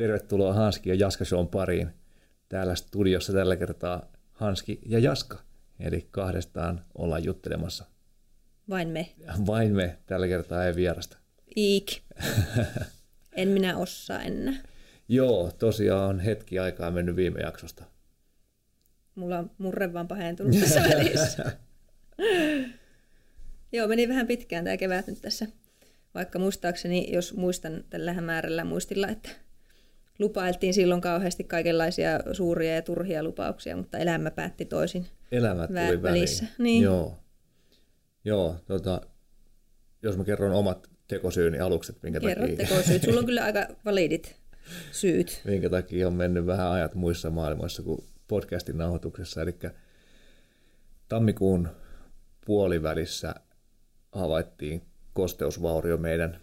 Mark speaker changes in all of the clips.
Speaker 1: Tervetuloa Hanski ja Jaska Shown pariin. Täällä studiossa tällä kertaa Hanski ja Jaska, eli kahdestaan ollaan juttelemassa.
Speaker 2: Vain me.
Speaker 1: Vain me, tällä kertaa ei vierasta.
Speaker 2: Iik. en minä osaa enää.
Speaker 1: Joo, tosiaan on hetki aikaa mennyt viime jaksosta.
Speaker 2: Mulla on murre vaan pahentunut tässä välissä. Joo, meni vähän pitkään tämä kevät nyt tässä. Vaikka muistaakseni, jos muistan tällä määrällä muistilla, että lupailtiin silloin kauheasti kaikenlaisia suuria ja turhia lupauksia, mutta elämä päätti toisin.
Speaker 1: Elämä tuli välissä.
Speaker 2: Niin.
Speaker 1: Joo. Joo, tota, jos mä kerron omat tekosyyni aluksi, että minkä
Speaker 2: Kerro
Speaker 1: takia,
Speaker 2: tekosyyt. Sulla on kyllä aika validit syyt.
Speaker 1: minkä takia on mennyt vähän ajat muissa maailmoissa kuin podcastin nauhoituksessa. Eli tammikuun puolivälissä havaittiin kosteusvaurio meidän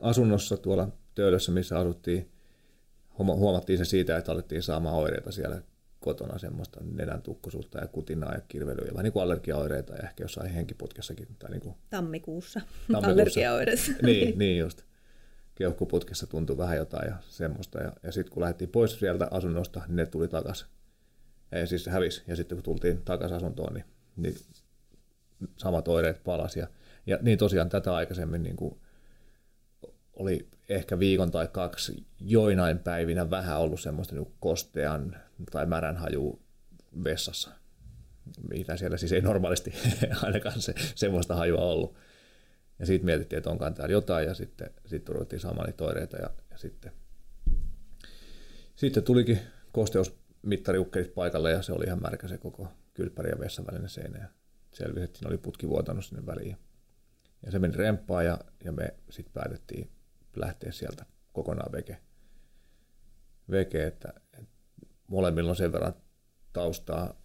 Speaker 1: asunnossa tuolla Töölössä, missä asuttiin. Huomattiin se siitä, että alettiin saamaan oireita siellä kotona semmoista nenän tukkosuutta ja kutinaa ja kirvelyä, vähän niin kuin allergiaoireita ja ehkä jossain henkiputkessakin. Tai niin kuin
Speaker 2: Tammikuussa,
Speaker 1: Tammikuussa.
Speaker 2: allergiaoireet.
Speaker 1: niin, niin just. Keuhkoputkessa tuntui vähän jotain ja semmoista. Ja, ja sitten kun lähdettiin pois sieltä asunnosta, niin ne tuli takaisin. Ja siis se hävisi. Ja sitten kun tultiin takaisin asuntoon, niin, niin samat oireet palasi. Ja, ja niin tosiaan tätä aikaisemmin niin kuin oli ehkä viikon tai kaksi joinain päivinä vähän ollut semmoista niin kostean tai märän haju vessassa, mitä siellä siis ei normaalisti ainakaan se, semmoista hajua ollut. Ja sitten mietittiin, että onkaan täällä jotain ja sitten, sitten ruvettiin saamaan niitä oireita ja, ja sitten, sitten tulikin kosteusmittariukkelit paikalle ja se oli ihan märkä se koko kylppäri ja vessan välinen seinä ja selvisi, että siinä oli putki vuotanut sinne väliin. Ja se meni remppaan ja, ja me sitten päätettiin lähteä sieltä kokonaan veke. veke että, että molemmilla on sen verran taustaa,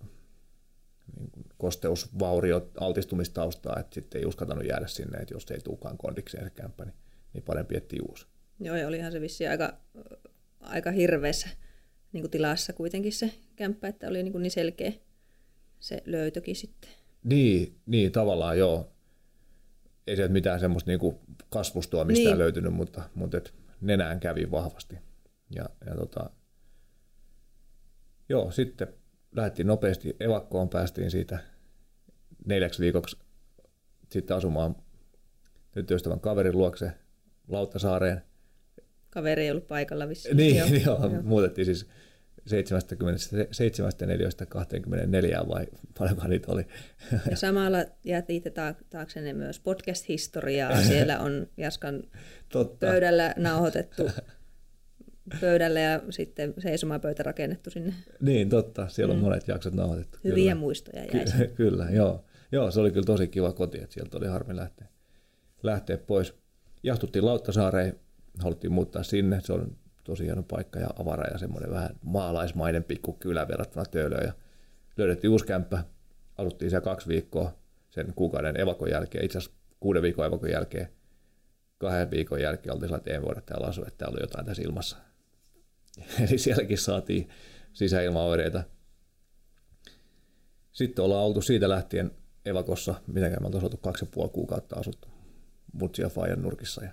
Speaker 1: niin kuin kosteusvaurio, altistumistaustaa, että sitten ei uskaltanut jäädä sinne, että jos ei tuukaan kondikseen se kämppä, niin, niin parempi etsiä uusi.
Speaker 2: Joo, ja olihan se vissi aika, aika hirveässä niin kuin tilassa kuitenkin se kämppä, että oli niin, kuin niin selkeä se löytökin sitten.
Speaker 1: Niin, niin tavallaan joo. Ei sieltä mitään semmoista niin kasvustoa mistään niin. löytynyt, mutta, mutta et nenään kävi vahvasti. Ja, ja tota, joo, sitten lähdettiin nopeasti evakkoon, päästiin siitä neljäksi viikoksi sitten asumaan tyttöystävän kaverin luokse Lauttasaareen.
Speaker 2: Kaveri ei ollut paikalla vissiin.
Speaker 1: Niin, joo, joo, joo. muutettiin siis 74 24 vai paljonko niitä oli.
Speaker 2: Ja samalla jätitte taaksenne myös podcast-historiaa. Siellä on Jaskan Totta. pöydällä nauhoitettu pöydällä ja sitten seisomapöytä rakennettu sinne.
Speaker 1: Niin, totta. Siellä on mm. monet jaksot nauhoitetty.
Speaker 2: Hyviä kyllä. muistoja jäi.
Speaker 1: Ky- kyllä, joo. Joo, se oli kyllä tosi kiva koti, että sieltä oli harmi lähteä, lähteä pois. Jahtuttiin Lauttasaareen, haluttiin muuttaa sinne. Se on tosi hieno paikka ja avara ja semmoinen vähän maalaismainen pikku kylä verrattuna Töölöön. Ja löydettiin uusi kämppä, asuttiin siellä kaksi viikkoa sen kuukauden evakon jälkeen, itse asiassa kuuden viikon evakon jälkeen. Kahden viikon jälkeen oltiin sellainen, että ei voida täällä asua, että täällä oli jotain tässä ilmassa. Eli sielläkin saatiin sisäilmaoireita. Sitten ollaan oltu siitä lähtien evakossa, mitenkään me oltaisiin oltu kaksi ja puoli kuukautta asuttu Mutsia Fajan nurkissa ja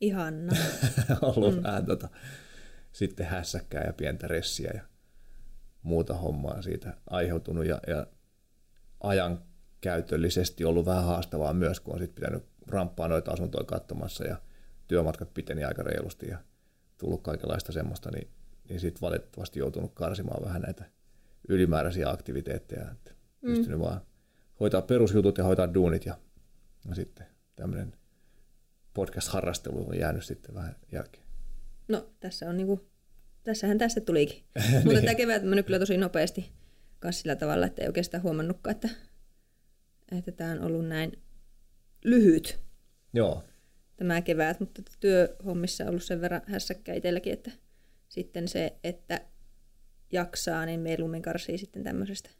Speaker 2: Ihanna.
Speaker 1: ollut mm. vähän tota, sitten hässäkkää ja pientä ressiä ja muuta hommaa siitä aiheutunut ja, ja ajan käytöllisesti ollut vähän haastavaa myös, kun on sitten pitänyt ramppaa noita asuntoja katsomassa ja työmatkat piteni aika reilusti ja tullut kaikenlaista semmoista, niin, niin sitten valitettavasti joutunut karsimaan vähän näitä ylimääräisiä aktiviteetteja, että mm. pystynyt vaan hoitaa perusjutut ja hoitaa duunit ja, ja sitten tämmöinen podcast-harrastelu on jäänyt sitten vähän jälkeen.
Speaker 2: No, tässä on niinku, tässähän tästä tulikin. niin. Mutta tämä kevät meni kyllä tosi nopeasti kanssa sillä tavalla, että ei oikeastaan huomannutkaan, että, että tämä on ollut näin lyhyt.
Speaker 1: Joo.
Speaker 2: Tämä kevät, mutta työhommissa on ollut sen verran hässäkkä itselläkin, että sitten se, että jaksaa, niin mieluummin karsii sitten tämmöisestä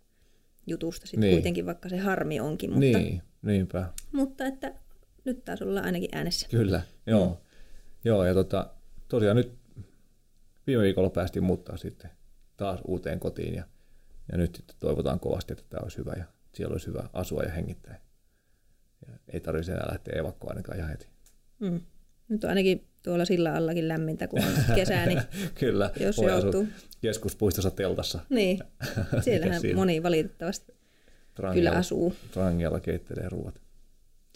Speaker 2: jutusta sitten niin. kuitenkin, vaikka se harmi onkin. Mutta,
Speaker 1: niin, niinpä.
Speaker 2: Mutta että nyt taas ollaan ainakin äänessä.
Speaker 1: Kyllä, joo. Mm. Joo, ja tota, tosiaan nyt viime viikolla päästiin muuttaa sitten taas uuteen kotiin ja, ja nyt sitten toivotaan kovasti, että tämä olisi hyvä ja siellä olisi hyvä asua ja hengittää. Ja ei tarvitse enää lähteä evakkoon ainakaan ihan heti.
Speaker 2: Mm. Nyt on ainakin tuolla sillä allakin lämmintä, kun on kesä, niin
Speaker 1: Kyllä,
Speaker 2: jos
Speaker 1: voi
Speaker 2: joutuu.
Speaker 1: keskuspuistossa teltassa.
Speaker 2: Niin, siellähän
Speaker 1: Siinä.
Speaker 2: moni valitettavasti
Speaker 1: Trangialla,
Speaker 2: kyllä asuu.
Speaker 1: Trangialla keittelee ruuat.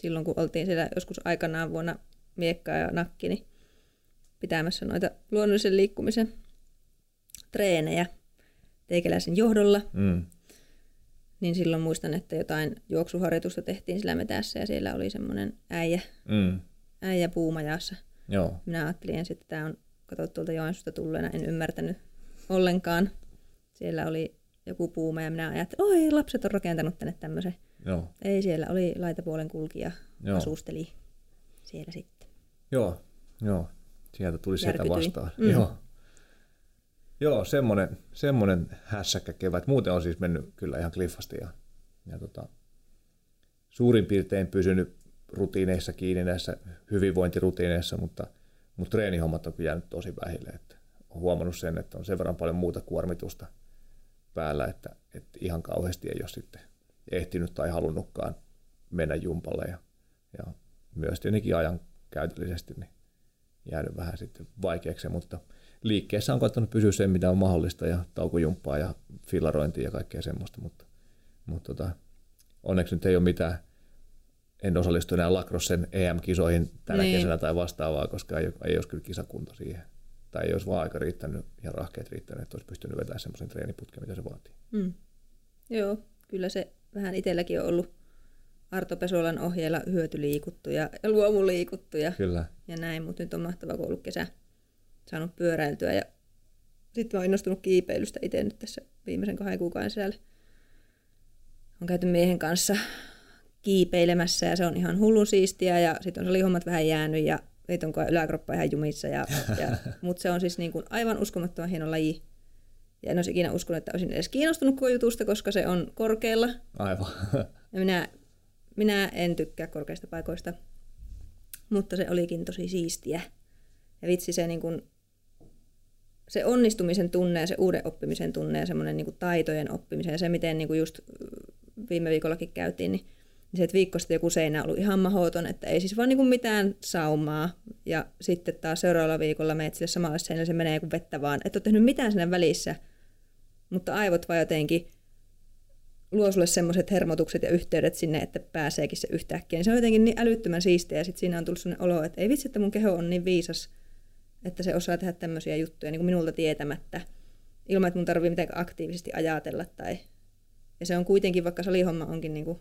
Speaker 2: Silloin kun oltiin siellä joskus aikanaan vuonna Miekkaa ja Nakki, niin pitämässä noita luonnollisen liikkumisen treenejä teikäläisen johdolla,
Speaker 1: Mm.
Speaker 2: niin silloin muistan, että jotain juoksuharjoitusta tehtiin sillä metässä ja siellä oli semmoinen äijä,
Speaker 1: Mm.
Speaker 2: äijä puumajassa.
Speaker 1: Joo,
Speaker 2: Minä ajattelin ensin, että tämä on, kato tuolta Joensuusta tulleena, en ymmärtänyt ollenkaan. Siellä oli joku puuma ja minä ajattelin, oi lapset on rakentanut tänne tämmöisen.
Speaker 1: Joo,
Speaker 2: Ei, siellä oli laitapuolen kulkija,
Speaker 1: Joo.
Speaker 2: asusteli siellä sitten.
Speaker 1: joo, joo. Sieltä tuli
Speaker 2: Järkytyin.
Speaker 1: vastaan.
Speaker 2: Mm.
Speaker 1: Joo. Joo, semmoinen, semmoinen hässäkkä kevät. Muuten on siis mennyt kyllä ihan kliffasti ja, ja tota, suurin piirtein pysynyt rutiineissa kiinni näissä hyvinvointirutiineissa, mutta, mutta treenihommat on kyllä jäänyt tosi vähille. Että olen huomannut sen, että on sen verran paljon muuta kuormitusta päällä, että, että ihan kauheasti ei ole sitten ehtinyt tai halunnutkaan mennä jumpalle ja, ja myös tietenkin ajan käytöllisesti niin jäänyt vähän sitten vaikeaksi, mutta liikkeessä on koettanut pysyä sen, mitä on mahdollista ja taukojumppaa ja fillarointia ja kaikkea semmoista, mutta, mutta tota, onneksi nyt ei ole mitään, en osallistu enää Lacrossen EM-kisoihin tänä
Speaker 2: Niin.
Speaker 1: kesänä tai vastaavaa, koska ei, ei olisi kyllä kisakunta siihen. Tai ei olisi vaan aika riittänyt ja rahkeet riittänyt, että olisi pystynyt vetämään semmoisen treeniputken, mitä se vaatii.
Speaker 2: Mm. Joo, kyllä se vähän itselläkin on ollut Arto Pesolan ohjeella hyötyliikuttu ja, ja luomuliikuttu ja,
Speaker 1: Kyllä.
Speaker 2: ja näin, mutta nyt on mahtava, kun ollut kesä saanut pyöräiltyä ja sitten olen innostunut kiipeilystä itse nyt tässä viimeisen kahden kuukauden sisällä. On käyty miehen kanssa kiipeilemässä ja se on ihan hullun siistiä ja sitten on salihommat vähän jäänyt ja siitä on yläkroppa ihan jumissa. Ja, ja, mutta se on siis niin kuin aivan uskomattoman hieno laji. Ja en olisi ikinä uskonut, että olisin edes kiinnostunut koko jutusta, koska se on korkealla.
Speaker 1: Aivan.
Speaker 2: Ja minä, minä en tykkää korkeista paikoista, mutta se olikin tosi siistiä. Ja vitsi se, niin kuin, se onnistumisen tunne ja se uuden oppimisen tunne ja semmoinen niin taitojen oppimisen ja se, miten niin kuin just viime viikollakin käytiin, niin niin se, että viikko sitten joku seinä ollut ihan mahoton, että ei siis vaan niin kuin mitään saumaa. Ja sitten taas seuraavalla viikolla meet sille samalle seinälle, se menee kuin vettä vaan. Et ole tehnyt mitään siinä välissä, mutta aivot vaan jotenkin luo sulle semmoiset hermotukset ja yhteydet sinne, että pääseekin se yhtäkkiä. Niin se on jotenkin niin älyttömän siistiä ja sitten siinä on tullut sellainen olo, että ei vitsi, että mun keho on niin viisas, että se osaa tehdä tämmöisiä juttuja niin kuin minulta tietämättä, ilman että mun tarvii mitenkään aktiivisesti ajatella. Tai... Ja se on kuitenkin, vaikka salihomma onkin niin kuin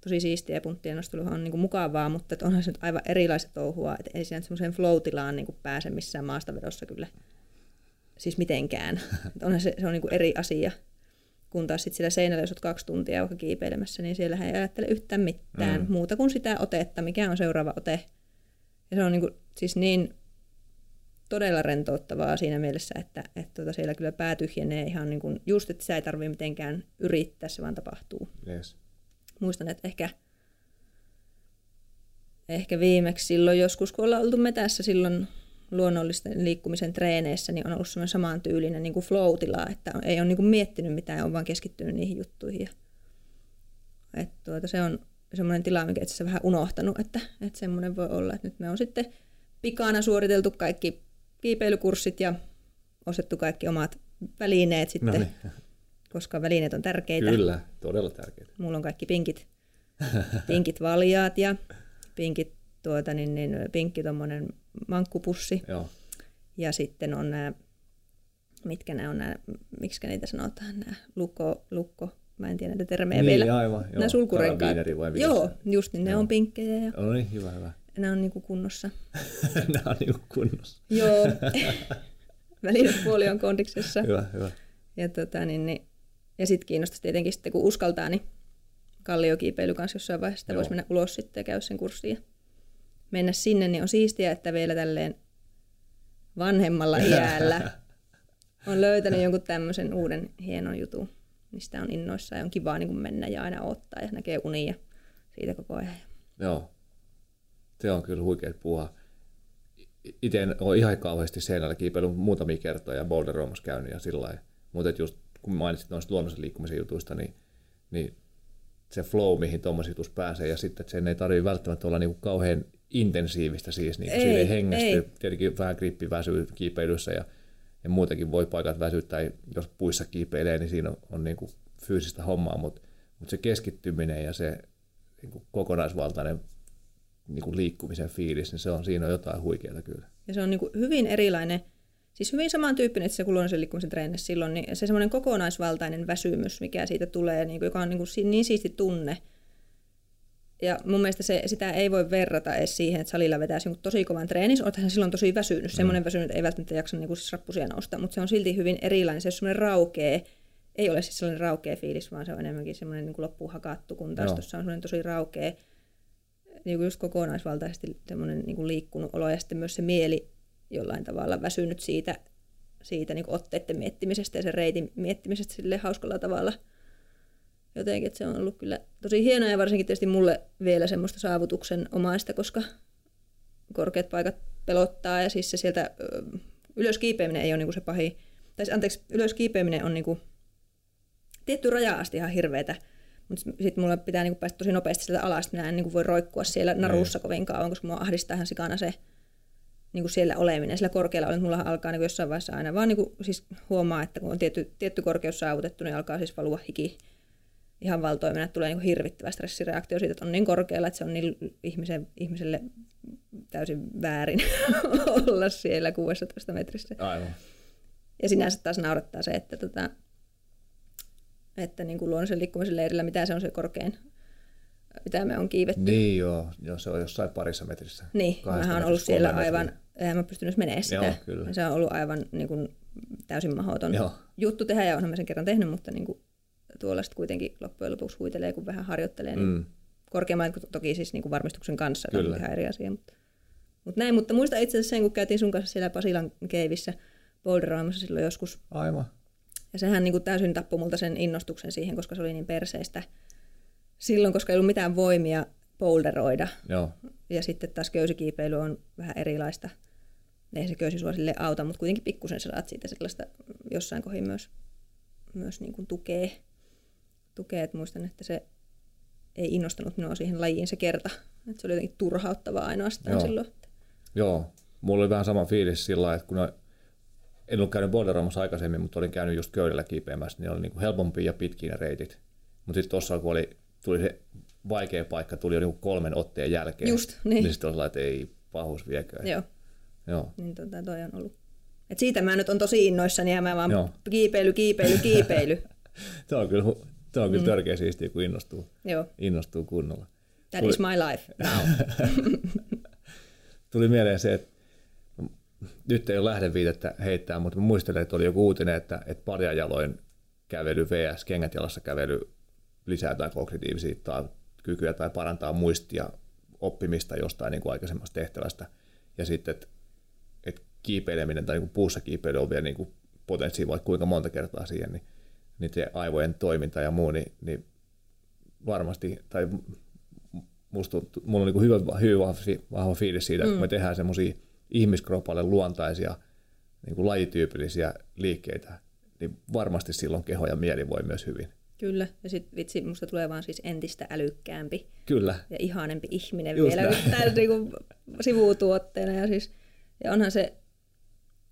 Speaker 2: tosi siistiä ja punttien nosteluhan on niin kuin mukavaa, mutta onhan se nyt aivan erilaista touhua, että ei siinä semmoiseen flow-tilaan niin kuin pääse missään maastavedossa kyllä siis mitenkään. Onhan se, se on niin kuin eri asia. Kun taas sit sillä seinällä, jos olet kaksi tuntia vaikka kiipeilemässä, niin siellä ei ajattele yhtään mitään
Speaker 1: Mm.
Speaker 2: muuta kuin sitä otetta, mikä on seuraava ote. Ja se on niin kuin, siis niin todella rentouttavaa siinä mielessä, että, että tuota siellä kyllä pää tyhjenee ihan niin kuin, just, että sitä ei tarvitse mitenkään yrittää, se vaan tapahtuu
Speaker 1: Yes.
Speaker 2: muistan, että ehkä, ehkä viimeksi silloin joskus, kun ollaan oltu metässä silloin luonnollisten liikkumisen treeneissä, niin on ollut semmoinen samantyylinen niin flow-tila, että ei ole niin kuin miettinyt mitään, on vaan keskittynyt niihin juttuihin. Ja, että tuota, se on semmoinen tila, mikä itse asiassa vähän unohtanut, että, että semmoinen voi olla, että nyt me on sitten pikana suoriteltu kaikki kiipeilykurssit ja ostettu kaikki omat välineet sitten,
Speaker 1: No niin.
Speaker 2: koska välineet on tärkeitä.
Speaker 1: Kyllä, todella tärkeää.
Speaker 2: Mulla on kaikki pinkit, pinkit valjaat ja pinkit, tuota, niin, niin, pinkki tommonen mankkupussi.
Speaker 1: Joo.
Speaker 2: Ja sitten on nämä, mitkä nämä on nämä, miksi niitä sanotaan, nämä lukko, lukko, mä en tiedä näitä termejä
Speaker 1: Niin,
Speaker 2: vielä.
Speaker 1: aivan. Joo.
Speaker 2: Nämä sulkurenkaat.
Speaker 1: Vai
Speaker 2: Joo, just niin, ne
Speaker 1: Joo.
Speaker 2: on pinkkejä ja?
Speaker 1: No niin, hyvä, hyvä.
Speaker 2: ne on niinku kunnossa.
Speaker 1: Nämä on niin kunnossa.
Speaker 2: Joo, välinepuoli on kondiksessa.
Speaker 1: Hyvä, hyvä.
Speaker 2: Ja, tota, niin, niin, ja sitten kiinnostaisi tietenkin sitten, kun uskaltaa, niin kalliokiipeily kanssa jossain vaiheessa voisi mennä ulos sitten ja käydä sen kurssin. Mennä sinne, niin on siistiä, että vielä tälleen vanhemmalla iällä on löytänyt jonkun tämmöisen uuden hienon jutun, mistä on innoissa ja on kivaa niin kuin mennä ja aina ottaa ja näkee unia siitä koko ajan.
Speaker 1: Joo. Se on kyllä huikea puhua. Itse en ole ihan kauheasti seinällä kiipeillyt muutamia kertoja ja Boulder käynyt ja sillä lailla. Mutta just kun mainitsit noista luonnollisen liikkumisen jutuista, niin, niin se flow, mihin tuommoisessa jutussa pääsee, ja sitten, että sen ei tarvitse välttämättä olla niinku kauhean intensiivistä siis, niin
Speaker 2: Ei,
Speaker 1: ei, hengästy.
Speaker 2: ei.
Speaker 1: Tietenkin vähän grippi väsyy kiipeilyssä ja, ja muutenkin voi paikat väsyttää, jos puissa kiipeilee, niin siinä on, on niin kuin fyysistä hommaa, mutta, mutta se keskittyminen ja se niin kuin kokonaisvaltainen niin kuin liikkumisen fiilis, niin se on, siinä on jotain huikeaa kyllä.
Speaker 2: Ja se on niin kuin hyvin erilainen, siis hyvin samantyyppinen että se kuin luonnollisen liikkumisen treenissä silloin, niin se semmoinen kokonaisvaltainen väsymys, mikä siitä tulee, niin kuin, joka on niin, kuin niin siisti tunne. Ja mun mielestä se, sitä ei voi verrata edes siihen, että salilla vetäisi jonkun tosi kovan treenin. Olethan silloin tosi väsynyt. Semmoinen väsynyt että ei välttämättä jaksa niin kuin siis rappusia nousta, mutta se on silti hyvin erilainen. Se on semmoinen raukee, ei ole siis sellainen raukea fiilis, vaan se on enemmänkin semmoinen niin kuin loppuun hakattu, kun taas
Speaker 1: Joo.
Speaker 2: tuossa on semmoinen tosi raukea, niin kuin just kokonaisvaltaisesti semmoinen niin kuin liikkunut olo ja sitten myös se mieli jollain tavalla väsynyt siitä, siitä niin kuin otteiden miettimisestä ja sen reitin miettimisestä sille hauskalla tavalla. Jotenkin, että se on ollut kyllä tosi hienoa ja varsinkin tietysti mulle vielä semmoista saavutuksen omaista, koska korkeat paikat pelottaa ja siis se sieltä ylös kiipeäminen ei ole niinku se pahin, tai anteeksi, ylös kiipeäminen on niinku tietty raja asti ihan hirveetä, mutta sitten mulla pitää niinku päästä tosi nopeasti sieltä alas, minä en niinku voi roikkua siellä narussa kovin kauan, koska mua ahdistaa ihan sikana se niinku siellä oleminen, sillä korkealla oleminen, mulla alkaa niinku jossain vaiheessa aina vaan niinku, siis huomaa, että kun on tietty, tietty korkeus saavutettu, niin alkaa siis valua hiki ihan valtoimena, että tulee niinku hirvittävä stressireaktio siitä, että on niin korkealla, että se on niin ihmisen, ihmiselle täysin väärin olla siellä 16 metrissä.
Speaker 1: Aivan.
Speaker 2: Ja sinänsä taas naurattaa se, että, tota, että niin kuin luonnollisen liikkumisen leirillä, mitä se on se korkein, mitä me on kiivetty.
Speaker 1: Niin joo, joo, se on jossain parissa metrissä.
Speaker 2: Niin, mä oon ollut siellä aivan, eihän mä pystynyt menemään sitä.
Speaker 1: Joo, kyllä.
Speaker 2: Se on ollut aivan niin kuin, täysin mahdoton
Speaker 1: Joo.
Speaker 2: juttu tehdä, ja onhan mä sen kerran tehnyt, mutta niin kuin, tuolla sitten kuitenkin loppujen lopuksi huitelee, kun vähän harjoittelee, niin
Speaker 1: Mm.
Speaker 2: korkeammat toki siis niin kuin varmistuksen kanssa, että
Speaker 1: Kyllä.
Speaker 2: on ihan eri asia. Mutta, mutta näin, mutta muista itse asiassa sen, kun käytiin sun kanssa siellä Pasilan keivissä boulderoimassa silloin joskus
Speaker 1: Aivan.
Speaker 2: ja sehän niin kuin täysin tappoi multa sen innostuksen siihen, koska se oli niin perseistä silloin, koska ei ollut mitään voimia boulderoida.
Speaker 1: Joo,
Speaker 2: Ja sitten taas köysikiipeily on vähän erilaista. Ei se köysi sua sille auta, mutta kuitenkin pikkusen saat siitä sellaista jossain kohin myös, myös niin kuin tukee. Tukee. Et muistan, että se ei innostanut minua siihen lajiin se kerta. Että se oli jotenkin turhauttavaa ainoastaan
Speaker 1: Joo.
Speaker 2: silloin.
Speaker 1: joo. Mulla oli vähän sama fiilis sillä että kun en ollut käynyt boulderoimassa aikaisemmin, mutta olin käynyt just köydellä kiipeämässä, niin oli niin kuin helpompia ja pitkiä ne reitit. Mutta sitten tuossa, kun oli, tuli se vaikea paikka, tuli jo niin kuin kolmen otteen jälkeen.
Speaker 2: Just, niin.
Speaker 1: niin sitten oli että ei pahus vieköön.
Speaker 2: Joo,
Speaker 1: Joo.
Speaker 2: niin tota, toi on ollut. Et siitä mä nyt on tosi innoissani ja mä vaan
Speaker 1: Joo.
Speaker 2: kiipeily, kiipeily, kiipeily.
Speaker 1: Se on kyllä, se on kyllä mm. törkeä siistiä, kun innostuu,
Speaker 2: Joo,
Speaker 1: innostuu kunnolla.
Speaker 2: that
Speaker 1: Tuli-
Speaker 2: is my life now.
Speaker 1: Tuli mieleen se, että nyt ei ole lähdeviitettä heittää, mutta mä muistelen, että oli joku uutinen, että, että parjajaloin kävely vs. kengät jalassa kävely lisää jotain kognitiivisia tai kykyä tai parantaa muistia oppimista jostain niin kuin aikaisemmasta tehtävästä. Ja sitten, että, että kiipeileminen tai niin kuin puussa kiipeily on vielä niin kuin potenssia vaikka kuinka monta kertaa siihen, niin, se aivojen toiminta ja muu, niin, niin varmasti, tai musta, mulla on niin kuin hyvä, hyvin vahva, vahva fiilis siitä, että kun me tehdään semmoisia ihmiskropalle luontaisia niin kuin lajityypillisiä liikkeitä, niin varmasti silloin keho ja mieli voi myös hyvin.
Speaker 2: Kyllä, ja sitten vitsi, musta tulee vaan siis entistä älykkäämpi
Speaker 1: Kyllä,
Speaker 2: ja ihanempi ihminen
Speaker 1: Just
Speaker 2: vielä tämän niinku sivutuotteena. Ja, siis, ja onhan se,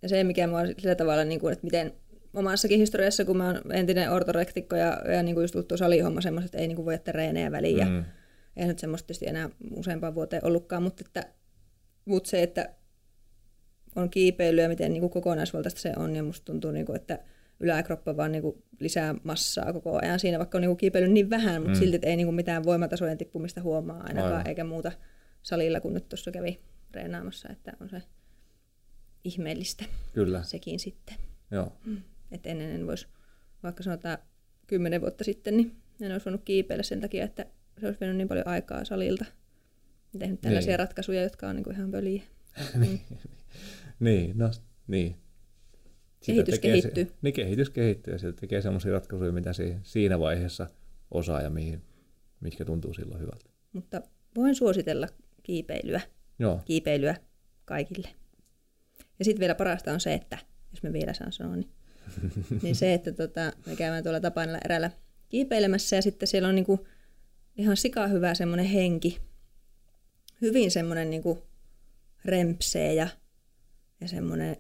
Speaker 2: ja se mikä mua sillä tavalla, niin kuin, että miten omassakin historiassa, kun mä oon entinen ortorektikko ja, ja niin kuin just tuttu salihomma semmoiset, että ei niin kuin voi jättää reenejä väliin. Ja,
Speaker 1: Mm.
Speaker 2: ei nyt semmoista tietysti enää useampaan vuoteen ollutkaan, mutta, että, mutta se, että on kiipeily ja miten niin kuin kokonaisvaltaista se on, ja musta tuntuu, niin kuin, että yläkroppa vaan niin kuin lisää massaa koko ajan siinä, vaikka on niin kuin kiipeily niin vähän, mutta mm. silti ei niin kuin mitään voimatasojen tippumista huomaa ainakaan,
Speaker 1: Aivan.
Speaker 2: eikä muuta salilla, kun nyt tuossa kävi treenaamassa, että on se ihmeellistä
Speaker 1: kyllä,
Speaker 2: sekin sitten.
Speaker 1: joo.
Speaker 2: Että ennen en voisi, vaikka sanotaan kymmenen vuotta sitten, niin en olisi voinut kiipeillä sen takia, että se olisi vienyt niin paljon aikaa salilta. Ja tehnyt tällaisia
Speaker 1: Niin.
Speaker 2: ratkaisuja, jotka on niin kuin ihan pöliä.
Speaker 1: Niin, no niin. Sitä
Speaker 2: Kehitys
Speaker 1: tekee
Speaker 2: kehittyy.
Speaker 1: Se, niin kehitys kehittyy ja sieltä tekee sellaisia ratkaisuja, mitä si- siinä vaiheessa osaa ja mihin, mitkä tuntuu silloin hyvältä.
Speaker 2: Mutta voin suositella kiipeilyä,
Speaker 1: Joo,
Speaker 2: kiipeilyä kaikille. Ja sitten vielä parasta on se, että, jos mä vielä saan sanoa, niin, niin se, että tota, me käydään tuolla Tapanilla erällä kiipeilemässä ja sitten siellä on niinku ihan sika hyvä semmoinen henki. hyvin semmoinen niin rempsee ja, ja semmoinen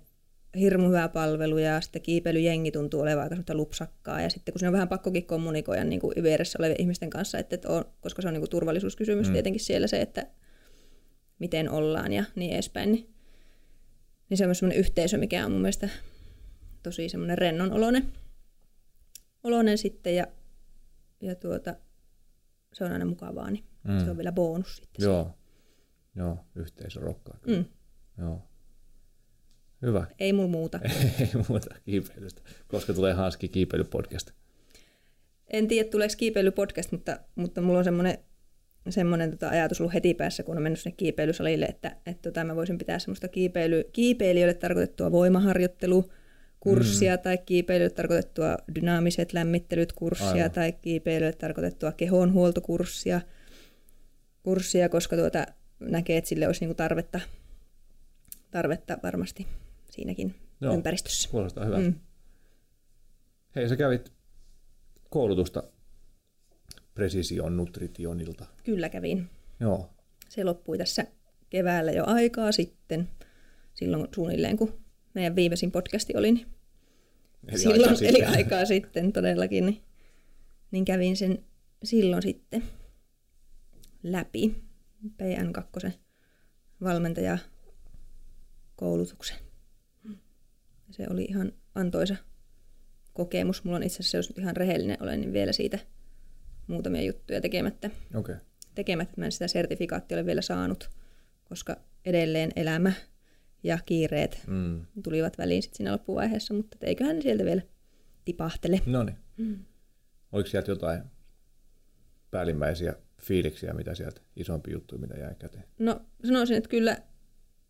Speaker 2: hirmu hyvä palvelu ja sitten kiipeilyjengi tuntuu olevan aika semmoista lupsakkaa ja sitten kun siinä on vähän pakkokin kommunikoida niin kuin vieressä olevien ihmisten kanssa, että, että on, koska se on niin kuin turvallisuuskysymys mm. tietenkin siellä se, että miten ollaan ja niin edespäin, niin, niin se on myös semmoinen yhteisö, mikä on mun mielestä tosi semmoinen rennon oloinen, oloinen sitten ja, ja tuota, se on aina mukavaa, niin mm. se on vielä bonus sitten.
Speaker 1: Joo, Joo yhteisö rokkaa. Mm. Joo. Hyvä.
Speaker 2: Ei mulla muuta.
Speaker 1: Ei muuta kiipeilystä. Koska tulee Hanski kiipeilypodcast?
Speaker 2: En tiedä, tuleeko kiipeilypodcast, mutta, mutta mulla on semmoinen semmoinen tota, ajatus ollut heti päässä, kun on mennyt sinne kiipeilysalille, että, että tota, mä voisin pitää semmoista kiipeily, kiipeilijöille tarkoitettua voimaharjoittelukurssia mm. tai kiipeilijöille tarkoitettua dynaamiset lämmittelyt kurssia Aivan. tai kiipeilijöille tarkoitettua kehonhuoltokurssia kurssia, koska tuota, näkee, että sille olisi niinku tarvetta, tarvetta varmasti siinäkin Joo, ympäristössä.
Speaker 1: Kuulostaa hyvältä. Mm. Hei, sä kävit koulutusta Precision Nutritionilta.
Speaker 2: Kyllä kävin.
Speaker 1: Joo.
Speaker 2: Se loppui tässä keväällä jo aikaa sitten, silloin suunnilleen kun meidän viimeisin podcasti oli, niin eli silloin, aikaa eli sitten. aikaa sitten todellakin, niin, niin kävin sen silloin sitten läpi PN2 valmentaja koulutuksen. Se oli ihan antoisa kokemus. Mulla on itse asiassa, jos nyt ihan rehellinen olen, niin vielä siitä muutamia juttuja tekemättä.
Speaker 1: Okay.
Speaker 2: Tekemättä, mä en sitä sertifikaattia ole vielä saanut, koska edelleen elämä ja kiireet mm. tulivat väliin sit siinä loppuvaiheessa, mutta eiköhän ne sieltä vielä tipahtele.
Speaker 1: No niin. Mm. Oliko sieltä jotain päällimmäisiä fiiliksiä, mitä sieltä isompi juttu, mitä jäi käteen?
Speaker 2: No sanoisin, että kyllä,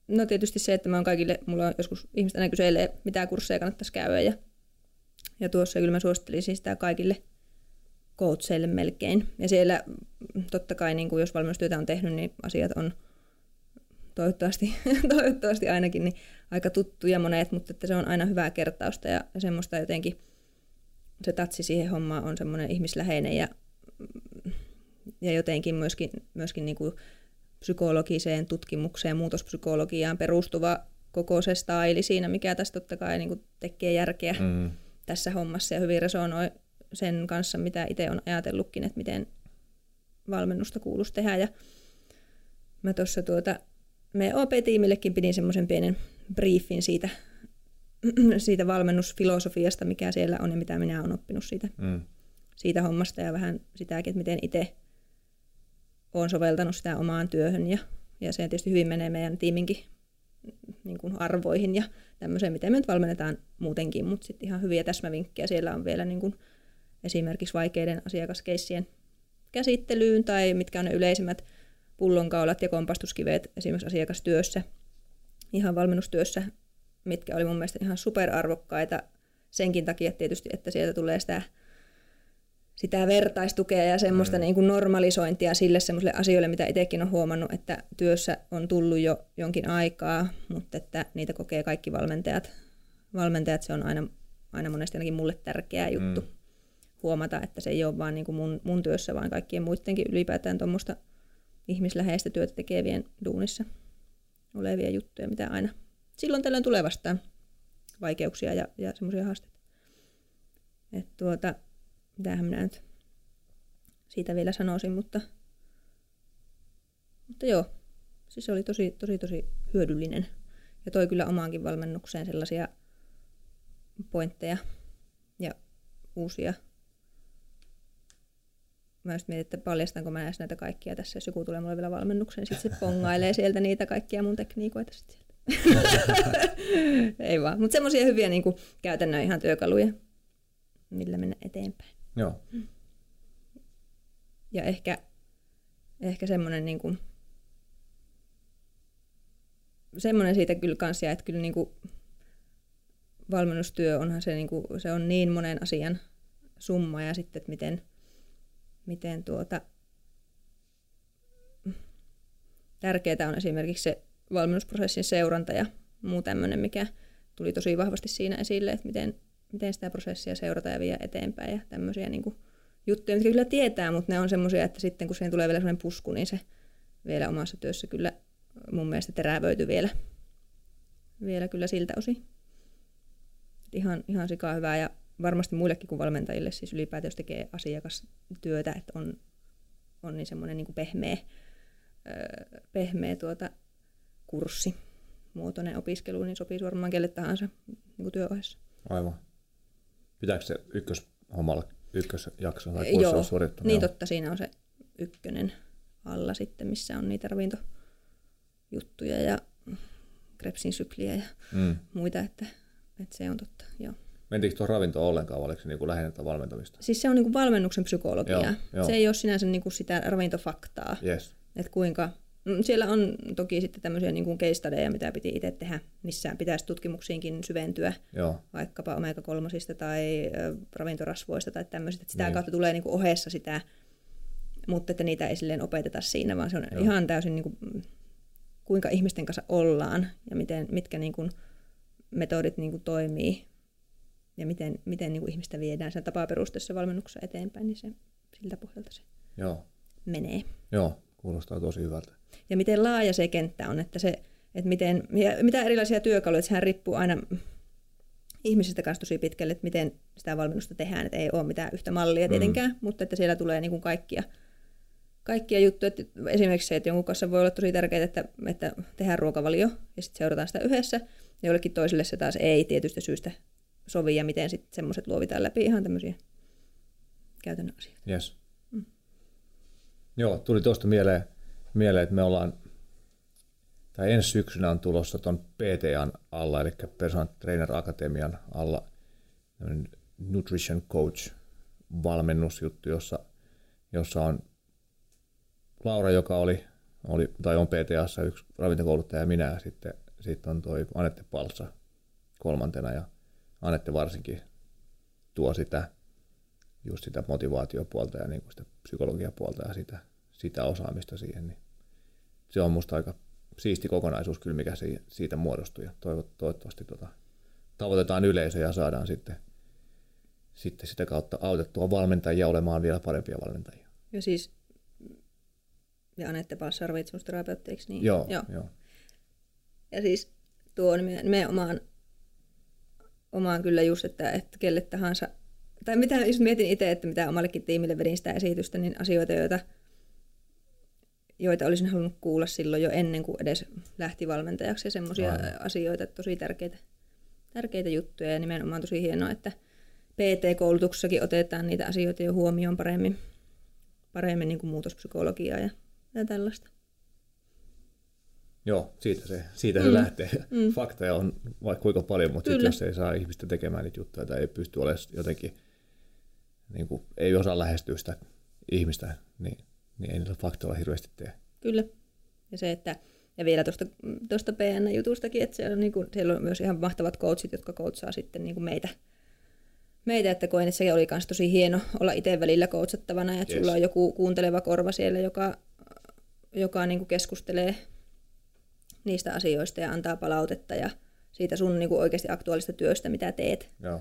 Speaker 2: no tietysti se, että mä oon kaikille, mulla on joskus ihmiset aina kyselee, mitä kursseja kannattaisi käydä ja, ja tuossa kyllä mä suosittelisin sitä kaikille coacheille melkein. Ja siellä totta kai, niin kuin jos valmennustyötä on tehnyt, niin asiat on toivottavasti, toivottavasti ainakin niin aika tuttuja monet, mutta että se on aina hyvää kertausta ja, semmoista jotenkin se tatsi siihen hommaan on semmoinen ihmisläheinen ja ja jotenkin myöskin, myöskin niin kuin psykologiseen tutkimukseen, muutospsykologiaan perustuva koko se staili siinä, mikä tässä totta kai niin kuin tekee järkeä mm. tässä hommassa ja hyvin resonoi sen kanssa, mitä itse on ajatellutkin, että miten valmennusta kuuluisi tehdä. Ja mä tuossa tuota, me OP-tiimillekin pidin semmoisen pienen briefin siitä, siitä valmennusfilosofiasta, mikä siellä on ja mitä minä olen oppinut siitä, mm. siitä hommasta ja vähän sitäkin, että miten itse olen soveltanut sitä omaan työhön ja, ja se tietysti hyvin menee meidän tiiminkin niin kuin arvoihin ja tämmöiseen, miten me nyt valmennetaan muutenkin, mutta sitten ihan hyviä täsmävinkkejä siellä on vielä niin kuin esimerkiksi vaikeiden asiakaskeissien käsittelyyn tai mitkä on ne yleisimmät pullonkaulat ja kompastuskiveet esimerkiksi asiakastyössä, ihan valmennustyössä, mitkä oli mun mielestä ihan superarvokkaita senkin takia tietysti, että sieltä tulee sitä sitä vertaistukea ja semmoista mm. niin kuin normalisointia sille semmoisille asioille, mitä itsekin on huomannut, että työssä on tullut jo jonkin aikaa, mutta että niitä kokee kaikki valmentajat. Valmentajat se on aina, aina monesti ainakin mulle tärkeä juttu mm. huomata, että se ei ole vaan niin kuin mun, mun työssä, vaan kaikkien muidenkin ylipäätään tuommoista ihmisläheistä työtä tekevien duunissa olevia juttuja, mitä aina silloin tällöin tulee vastaan vaikeuksia ja, ja semmoisia haasteita. Et tuota, mitähän minä nyt siitä vielä sanoisin, mutta, mutta joo, siis se oli tosi, tosi, tosi hyödyllinen. Ja toi kyllä omaankin valmennukseen sellaisia pointteja ja uusia. Mä just mietin, että paljastanko mä näistä näitä kaikkia tässä, jos joku tulee mulle vielä valmennukseen, niin sitten se pongailee sieltä niitä kaikkia mun tekniikoita sitten. Ei vaan, mutta semmoisia hyviä niin kuin, käytännön ihan työkaluja, millä mennä eteenpäin.
Speaker 1: Joo.
Speaker 2: Ja ehkä, ehkä semmoinen niin kuin, semmoinen siitä kyllä kanssa, että kyllä niin kuin valmennustyö onhan se, niin kuin, se on niin monen asian summa ja sitten, että miten, miten tuota, tärkeää on esimerkiksi se valmennusprosessin seuranta ja muu tämmöinen, mikä tuli tosi vahvasti siinä esille, että miten, miten sitä prosessia seurata ja vie eteenpäin ja tämmöisiä niin kuin juttuja, mitkä kyllä tietää, mutta ne on semmoisia, että sitten kun siihen tulee vielä sellainen pusku, niin se vielä omassa työssä kyllä mun mielestä terävöity vielä, vielä kyllä siltä osin. Ihan, ihan sikaa hyvää ja varmasti muillekin kuin valmentajille, siis ylipäätään jos tekee asiakastyötä, että on, on niin semmoinen niin pehmeä, öö, pehmeä tuota kurssi, muotoinen opiskelu, niin sopii varmaan kelle tahansa niin työohjassa.
Speaker 1: Aivan. Pitääkö se ykköshommalla ykkösjakso tai kurssi
Speaker 2: Joo,
Speaker 1: suorittu?
Speaker 2: niin totta, siinä on se ykkönen alla sitten, missä on niitä ravintojuttuja ja krepsin sykliä ja mm. muita, että, että se on totta, joo.
Speaker 1: Mentiinkö tuohon ravintoon ollenkaan, vai oliko se niin kuin lähinnä valmentamista?
Speaker 2: Siis se on niin kuin valmennuksen psykologiaa. Joo, joo. Se ei ole sinänsä niin kuin sitä ravintofaktaa.
Speaker 1: Yes.
Speaker 2: Että kuinka, mm, siellä on toki sitten tämmöisiä niin kuin case studyja, mitä piti itse tehdä, missä pitäisi tutkimuksiinkin syventyä,
Speaker 1: Joo.
Speaker 2: vaikkapa omega-3 tai ravintorasvoista tai tämmöisistä. Sitä niin. kautta tulee niin kuin ohessa sitä, mutta että niitä ei silleen opeteta siinä, vaan se on Joo. ihan täysin niin kuin, kuinka ihmisten kanssa ollaan ja miten, mitkä niin kuin metodit niin kuin toimii ja miten, miten niin kuin ihmistä viedään sen tapaperusteessa valmennuksessa eteenpäin, niin se, siltä pohjalta se
Speaker 1: Joo.
Speaker 2: menee.
Speaker 1: Joo, kuulostaa tosi hyvältä.
Speaker 2: Ja miten laaja se kenttä on, että se, että miten, ja mitä erilaisia työkaluja, että sehän riippuu aina ihmisistä kanssa tosi pitkälle, että miten sitä valmennusta tehdään, että ei ole mitään yhtä mallia mm. tietenkään, mm. mutta että siellä tulee niin kuin kaikkia, kaikkia juttuja. Että esimerkiksi se, että jonkun kanssa voi olla tosi tärkeää, että, että tehdään ruokavalio ja sitten seurataan sitä yhdessä, ja jollekin toiselle se taas ei tietystä syystä sovi ja miten sitten semmoiset luovitaan läpi ihan tämmöisiä käytännön asioita.
Speaker 1: Yes. Mm. Joo, tuli tuosta mieleen, mieleen, että me ollaan, tai ensi syksynä on tulossa tuon PTAn alla, eli Personal Trainer Akatemian alla Nutrition Coach valmennusjuttu, jossa, jossa on Laura, joka oli, oli tai on PTAssa yksi ravintokouluttaja ja minä, ja sitten, sitten on toi Anette Palsa kolmantena, ja Anette varsinkin tuo sitä, just sitä motivaatiopuolta ja niin kuin sitä psykologiapuolta ja sitä, sitä osaamista siihen, niin se on musta aika siisti kokonaisuus kyllä, mikä siitä muodostuu ja toivottavasti tota, tavoitetaan yleisö ja saadaan sitten, sitten sitä kautta autettua valmentajia olemaan vielä parempia valmentajia.
Speaker 2: Ja siis, ja Anette ravitsemusterapeutteiksi, niin
Speaker 1: joo, joo. joo.
Speaker 2: Ja siis tuo nimenomaan omaan kyllä just, että, että kelle tahansa, tai mitä, jos mietin itse, että mitä omallekin tiimille vedin sitä esitystä, niin asioita, joita, joita olisin halunnut kuulla silloin jo ennen kuin edes lähti valmentajaksi ja semmoisia asioita, tosi tärkeitä, tärkeitä juttuja ja nimenomaan tosi hienoa, että PT-koulutuksessakin otetaan niitä asioita jo huomioon paremmin, paremmin niin kuin muutospsykologiaa ja, ja tällaista.
Speaker 1: Joo, siitä se, siitä se mm. lähtee. Mm. Faktoja on vaikka kuinka paljon, mutta sit jos ei saa ihmistä tekemään niitä juttuja tai ei pysty olemaan jotenkin, niin kuin, ei osaa lähestyä sitä ihmistä, niin, niin ei niillä faktoilla hirveästi tee.
Speaker 2: Kyllä. Ja se, että ja vielä tuosta, tuosta PN-jutustakin, että siellä on, niin kuin, siellä on myös ihan mahtavat coachit, jotka coachaa sitten niin kuin meitä, meitä, että koen, että se oli myös tosi hieno olla itse välillä coachattavana, ja että yes. sulla on joku kuunteleva korva siellä, joka, joka niin kuin keskustelee niistä asioista ja antaa palautetta ja siitä sun niin kuin oikeasti aktuaalista työstä, mitä teet.
Speaker 1: Joo.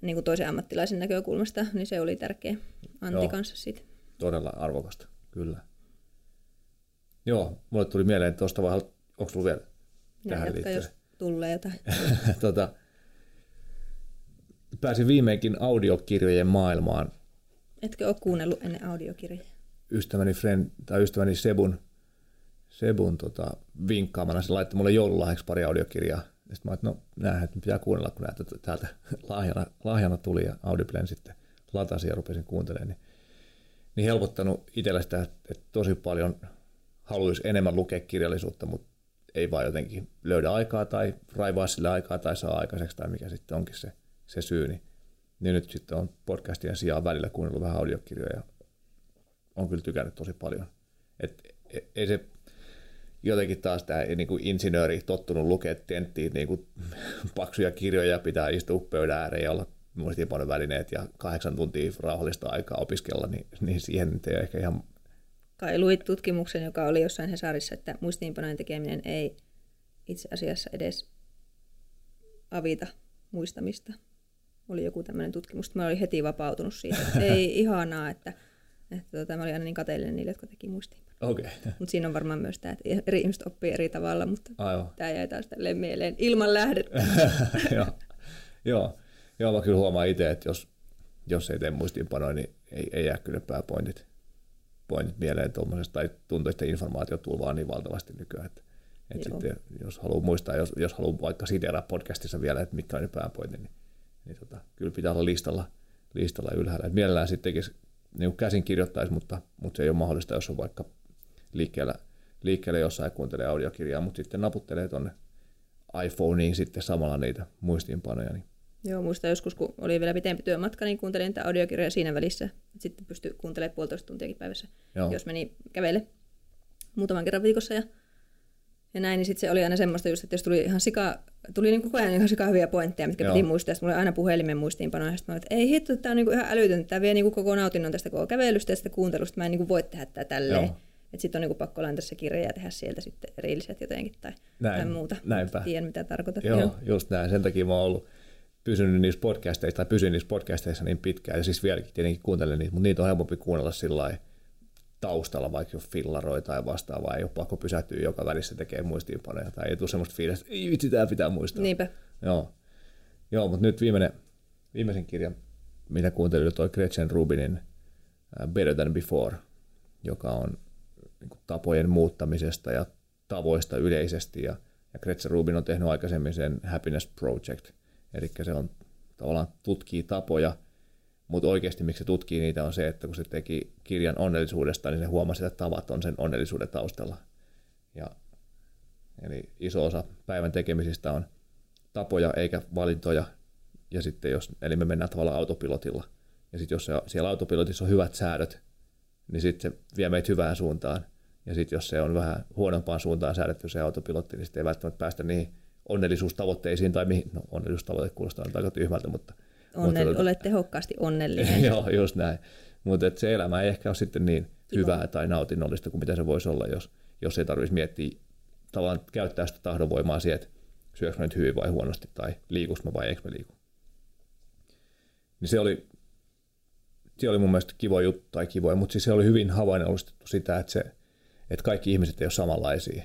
Speaker 2: Niin kuin toisen ammattilaisen näkökulmasta, niin se oli tärkeä Antti Joo. kanssa siitä.
Speaker 1: Todella arvokasta, kyllä. Joo, mulle tuli mieleen, että tuosta vaan, onko sulla vielä
Speaker 2: ja tähän liittyen? jos tulee jotain.
Speaker 1: tota, pääsin viimeinkin audiokirjojen maailmaan.
Speaker 2: Etkö ole kuunnellut ennen audiokirjoja?
Speaker 1: Ystäväni, friend, tai ystäväni Sebun Sebun tota, vinkkaamana se laittoi mulle joululahjaksi pari audiokirjaa. Ja sitten mä että no näähän pitää kuunnella, kun näitä täältä lahjana, lahjana tuli ja Audiblen sitten latasin ja rupesin kuuntelemaan. Niin, niin helpottanut itsellä sitä, että tosi paljon haluaisi enemmän lukea kirjallisuutta, mutta ei vaan jotenkin löydä aikaa tai raivaa sille aikaa tai saa aikaiseksi tai mikä sitten onkin se, se syy. Niin, niin nyt sitten on podcastien sijaan välillä kuunnellut vähän audiokirjoja ja on kyllä tykännyt tosi paljon. Et, e, ei se jotenkin taas tämä niin kuin insinööri tottunut lukea tenttiin niin kuin paksuja kirjoja, pitää istua pöydän ääreen ja olla muistiinpanon välineet ja kahdeksan tuntia rauhallista aikaa opiskella, niin, niin siihen ei ole ehkä ihan...
Speaker 2: Kai luit tutkimuksen, joka oli jossain Hesarissa, että muistiinpanojen tekeminen ei itse asiassa edes avita muistamista. Oli joku tämmöinen tutkimus, mä olin heti vapautunut siitä. Ei ihanaa, että Että tota, mä olin aina niin kateellinen niille, jotka teki muistiinpanoja.
Speaker 1: Okei. Okay.
Speaker 2: Mutta siinä on varmaan myös tämä, että eri ihmiset oppii eri tavalla, mutta
Speaker 1: Aivan.
Speaker 2: tämä jäi taas tälleen mieleen ilman lähdettä.
Speaker 1: joo. joo. Joo, mä kyllä huomaan itse, että jos, jos ei tee muistiinpanoja, niin ei, ei jää kyllä pääpointit pointit mieleen tuommoisesta, tai tuntuu, että informaatio tulee vaan niin valtavasti nykyään, että, että sitten, jos haluaa muistaa, jos, jos haluaa vaikka siteeraa podcastissa vielä, että mitkä on ne pääpointit, niin, niin tota, kyllä pitää olla listalla, listalla ylhäällä. Et mielellään sitten tekisi, niin käsin kirjoittaisi, mutta, mutta se ei ole mahdollista, jos on vaikka liikkeellä, liikkeellä jossain ja kuuntelee audiokirjaa, mutta sitten naputtelee tuonne iPhoneiin sitten samalla niitä muistiinpanoja, niin
Speaker 2: Joo, muista joskus, kun oli vielä pitempi työmatka, niin kuuntelin tätä audiokirjaa siinä välissä. Sitten pystyi kuuntelemaan puolitoista tuntiakin päivässä, Joo. jos meni kävele muutaman kerran viikossa. Ja, ja näin, niin sitten se oli aina semmoista just, että jos tuli ihan sika, tuli niin koko ajan ihan sika hyviä pointteja, mitkä Joo. piti muistaa. Sitten mulla oli aina puhelimen muistiinpanoja. Sitten mä olin, että ei hitto, tämä on niin ihan älytöntä. Tämä vie niin koko nautinnon tästä koko kävelystä ja tästä kuuntelusta. Mä en niin voi tehdä tätä tälleen. Että sitten on niin pakko laittaa se kirja ja tehdä sieltä sitten erilliset jotenkin tai, näin, tai muuta.
Speaker 1: Näinpä.
Speaker 2: Tiedän, mitä tarkoitat.
Speaker 1: Joo, Joo, just näin. Sen takia mä oon ollut pysynyt niissä podcasteissa tai pysyn niissä podcasteissa niin pitkään, ja siis vieläkin tietenkin kuuntelen niitä, mutta niitä on helpompi kuunnella sillä taustalla, vaikka jo fillaroi tai vastaavaa, ei ole pakko pysähtyä joka välissä tekee muistiinpanoja, tai ei tule semmoista fiilistä, että ei vitsi, tämä pitää muistaa.
Speaker 2: Niinpä.
Speaker 1: Joo, Joo mutta nyt viimeinen, viimeisen kirjan, mitä kuuntelin, oli toi Gretchen Rubinin uh, Better Than Before, joka on niin kuin, tapojen muuttamisesta ja tavoista yleisesti, ja, ja Gretchen Rubin on tehnyt aikaisemmin sen Happiness Project, Eli se on tavallaan tutkii tapoja, mutta oikeasti miksi se tutkii niitä on se, että kun se teki kirjan onnellisuudesta, niin se huomasi, että tavat on sen onnellisuuden taustalla. Ja, eli iso osa päivän tekemisistä on tapoja eikä valintoja, ja sitten jos, eli me mennään tavallaan autopilotilla. Ja sitten jos se, siellä autopilotissa on hyvät säädöt, niin sitten se vie meitä hyvään suuntaan. Ja sitten jos se on vähän huonompaan suuntaan säädetty se autopilotti, niin sitten ei välttämättä päästä niihin onnellisuustavoitteisiin, tai mihin, no onnellisuustavoite kuulostaa aika tyhmältä, mutta...
Speaker 2: Onnell, mutta olet tehokkaasti onnellinen.
Speaker 1: joo, just näin. Mutta se elämä ei ehkä ole sitten niin Kiva. hyvää tai nautinnollista kuin mitä se voisi olla, jos, jos ei tarvitsisi miettiä tavallaan käyttää sitä tahdonvoimaa siihen, että syöks nyt hyvin vai huonosti, tai liikuks mä vai eikö mä liiku. Niin se oli, se oli mun mielestä kiva juttu, tai kivoja, mutta siis se oli hyvin havainnollistettu sitä, että, se, että kaikki ihmiset ei ole samanlaisia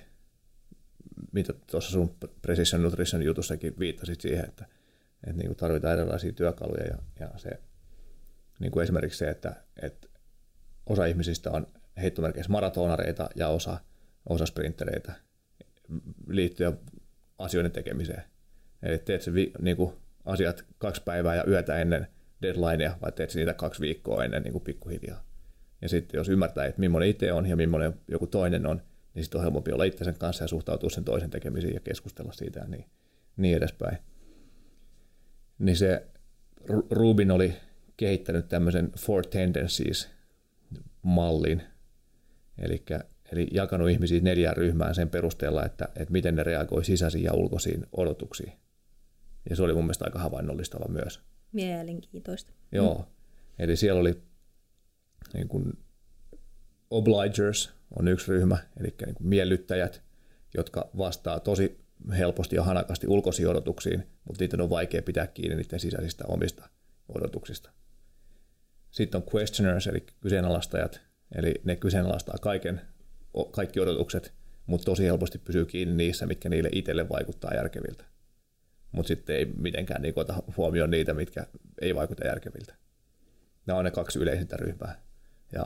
Speaker 1: mitä tuossa sun Precision Nutrition jutussakin viittasit siihen, että, että niin kuin tarvitaan erilaisia työkaluja ja, ja se, niin kuin esimerkiksi se, että, että osa ihmisistä on heittomerkeissä maratonareita ja osa, osa sprintereitä liittyen asioiden tekemiseen. Eli teet se vi, niin kuin asiat kaksi päivää ja yötä ennen deadlinea, vai teet niitä kaksi viikkoa ennen niin kuin pikkuhiljaa. Ja sitten jos ymmärtää, että millainen itse on ja millainen joku toinen on, niin sitten on helpompi olla itsensä kanssa ja suhtautua sen toisen tekemisiin ja keskustella siitä ja niin, niin edespäin. Niin se Rubin oli kehittänyt tämmöisen Four Tendencies-mallin, eli, eli jakanut ihmisiä neljään ryhmään sen perusteella, että, että miten ne reagoi sisäisiin ja ulkoisiin odotuksiin. Ja se oli mun mielestä aika havainnollistava myös.
Speaker 2: Mielenkiintoista.
Speaker 1: Joo, mm. eli siellä oli niin kuin obligers, on yksi ryhmä, eli niin kuin miellyttäjät, jotka vastaa tosi helposti ja hanakasti ulkoisiin odotuksiin, mutta niiden on vaikea pitää kiinni niiden sisäisistä omista odotuksista. Sitten on questioners, eli kyseenalaistajat, eli ne kyseenalaistaa kaiken, kaikki odotukset, mutta tosi helposti pysyy kiinni niissä, mitkä niille itselle vaikuttaa järkeviltä. Mutta sitten ei mitenkään niin ota huomioon niitä, mitkä ei vaikuta järkeviltä. Nämä on ne kaksi yleisintä ryhmää. Ja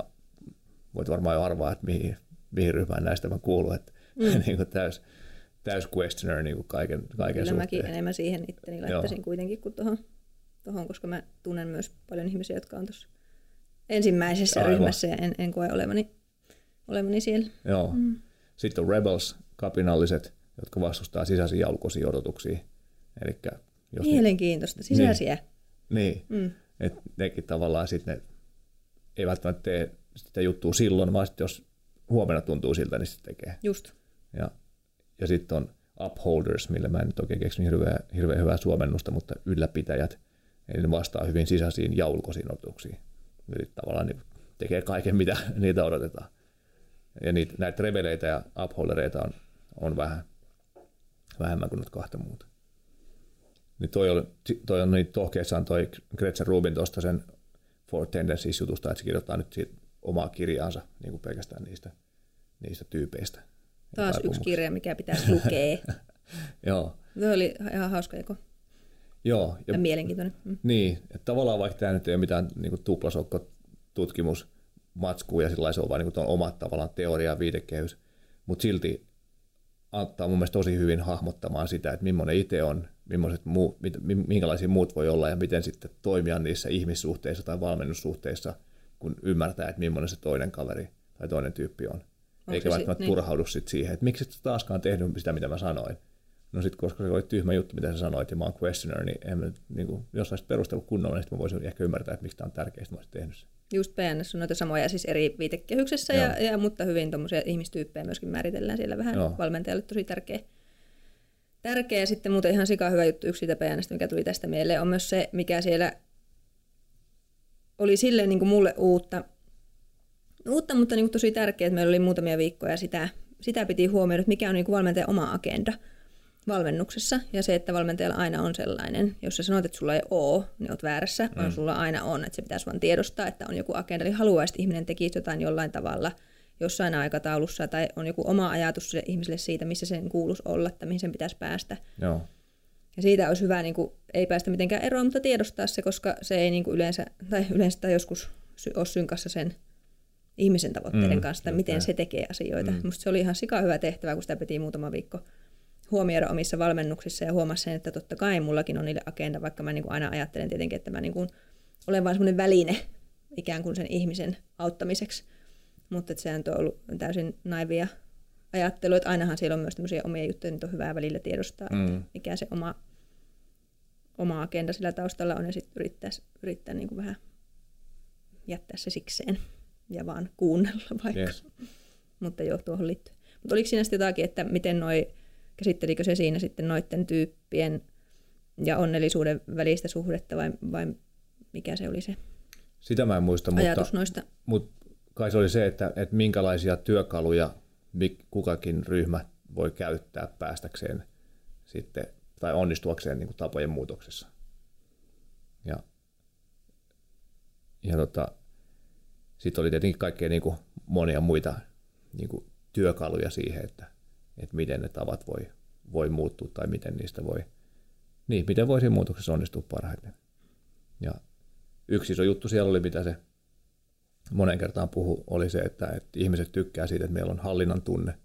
Speaker 1: voit varmaan jo arvaa, että mihin, mihin ryhmään näistä mä kuulun, että mm. niin kuin täys, täys questioner niin kuin kaiken, kaiken Kyllä suhteen.
Speaker 2: mäkin enemmän siihen itteni laittaisin Joo. kuitenkin kuin tuohon, tohon, koska mä tunnen myös paljon ihmisiä, jotka on tuossa ensimmäisessä Aivan. ryhmässä ja en, en koe olevani, olevani siellä.
Speaker 1: Joo. Mm. Sitten on rebels, kapinalliset, jotka vastustaa sisäisiä ja ulkoisia odotuksia. Elikkä
Speaker 2: jos Mielenkiintoista, sisäisiä.
Speaker 1: Niin, niin. Mm. että nekin tavallaan sitten ne ei välttämättä tee sitä juttua silloin, vaan sitten jos huomenna tuntuu siltä, niin se tekee.
Speaker 2: Just.
Speaker 1: Ja, ja sitten on upholders, millä mä en nyt oikein keksinyt hirveän, hirveän hyvää suomennusta, mutta ylläpitäjät, eli ne vastaa hyvin sisäisiin ja ulkoisiin odotuksiin. Eli tavallaan niin tekee kaiken, mitä niitä odotetaan. Ja niitä, näitä rebeleitä ja upholdereita on, on vähän, vähemmän kuin nyt kahta muuta. Niin toi, oli, toi on niin tohkeessaan toi Gretchen Rubin tuosta sen Four Tendencies jutusta, että se kirjoittaa nyt siitä omaa kirjaansa niin kuin pelkästään niistä, niistä tyypeistä.
Speaker 2: Taas yksi kirja, mikä pitäisi lukea.
Speaker 1: Joo.
Speaker 2: Se oli ihan hauska jako.
Speaker 1: Joo.
Speaker 2: Ja, ja mielenkiintoinen. Mm.
Speaker 1: Niin, että tavallaan vaikka tämä nyt ei ole mitään niin tuplasokko tutkimus matskuu ja sillä se on vain niin omat tavallaan teoria ja viitekehys, mutta silti auttaa mun mielestä tosi hyvin hahmottamaan sitä, että millainen itse on, muu, minkälaisia muut voi olla ja miten sitten toimia niissä ihmissuhteissa tai valmennussuhteissa, kun ymmärtää, että millainen se toinen kaveri tai toinen tyyppi on. Eikä välttämättä niin? turhaudu sit siihen, että miksi et taaskaan tehnyt sitä, mitä mä sanoin. No sitten, koska se oli tyhmä juttu, mitä sä sanoit, ja mä oon questioner, niin, en, niin kuin, jos olisit perustellut kunnolla, niin mä voisin ehkä ymmärtää, että miksi tämä on tärkeää, että mä olisin tehnyt sen.
Speaker 2: Just PNS on noita samoja siis eri viitekehyksessä, ja, ja, mutta hyvin tuommoisia ihmistyyppejä myöskin määritellään siellä vähän Joo. valmentajalle tosi tärkeä. Tärkeä sitten muuten ihan sika hyvä juttu yksi siitä PNS, mikä tuli tästä mieleen, on myös se, mikä siellä oli silleen niin kuin mulle uutta, uutta mutta niin kuin tosi tärkeää, että meillä oli muutamia viikkoja sitä, sitä piti huomioida, että mikä on niin kuin valmentajan oma agenda – valmennuksessa ja se, että valmentajalla aina on sellainen, jos sä sanot, että sulla ei ole, niin oot väärässä, mm. vaan sulla aina on, että se pitäisi vaan tiedostaa, että on joku agenda, eli haluaisi, että ihminen tekisi jotain jollain tavalla jossain aikataulussa tai on joku oma ajatus sille ihmiselle siitä, missä sen kuuluisi olla tai mihin sen pitäisi päästä.
Speaker 1: Joo.
Speaker 2: Ja siitä olisi hyvä, niin kuin, ei päästä mitenkään eroon, mutta tiedostaa se, koska se ei niin kuin yleensä, tai yleensä tai joskus ole synkassa sen ihmisen tavoitteiden mm, kanssa, miten se tekee asioita. Mm. Musta se oli ihan sika hyvä tehtävä, kun sitä piti muutama viikko huomioida omissa valmennuksissa ja huomasi sen, että totta kai mullakin on niille agenda, vaikka mä niin kuin aina ajattelen tietenkin, että mä niin kuin olen vain semmoinen väline ikään kuin sen ihmisen auttamiseksi. Mutta että sehän on ollut täysin naivia ajattelu, että ainahan siellä on myös tämmöisiä omia juttuja, niin on hyvää välillä tiedostaa, mm. että mikä se oma, oma agenda sillä taustalla on ja sitten yrittää, yrittää niin kuin vähän jättää se sikseen ja vaan kuunnella vaikka. Yes. Mutta joo, tuohon liittyy. Mutta oliko siinä sitten jotakin, että miten noi käsittelikö se siinä sitten noiden tyyppien ja onnellisuuden välistä suhdetta vai, vai mikä se oli se
Speaker 1: Sitä mä en muista,
Speaker 2: ajatus
Speaker 1: mutta,
Speaker 2: noista?
Speaker 1: mutta kai se oli se, että, että minkälaisia työkaluja kukakin ryhmä voi käyttää päästäkseen sitten, tai onnistuakseen niin kuin tapojen muutoksessa. Ja, ja tota, sitten oli tietenkin kaikkea niin kuin monia muita niin kuin työkaluja siihen, että että miten ne tavat voi, voi muuttua tai miten niistä voi, niin, miten voisi muutoksessa onnistua parhaiten. Ja yksi iso juttu siellä oli, mitä se monen kertaan puhu, oli se, että, että ihmiset tykkää siitä, että meillä on hallinnan tunne,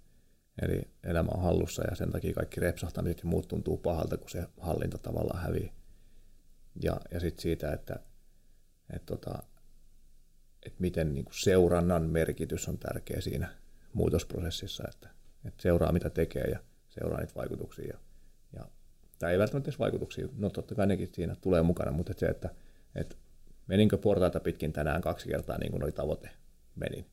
Speaker 1: eli elämä on hallussa ja sen takia kaikki repsahtamiset ja muut tuntuu pahalta, kun se hallinta tavallaan hävii. Ja, ja sitten siitä, että, että, tota, että miten niin kuin seurannan merkitys on tärkeä siinä muutosprosessissa, että, että seuraa mitä tekee ja seuraa niitä vaikutuksia. Ja, ja, tai ei välttämättä edes vaikutuksia, no totta kai nekin siinä tulee mukana, mutta se, että, että meninkö portaita pitkin tänään kaksi kertaa niin kuin oli tavoite, menin.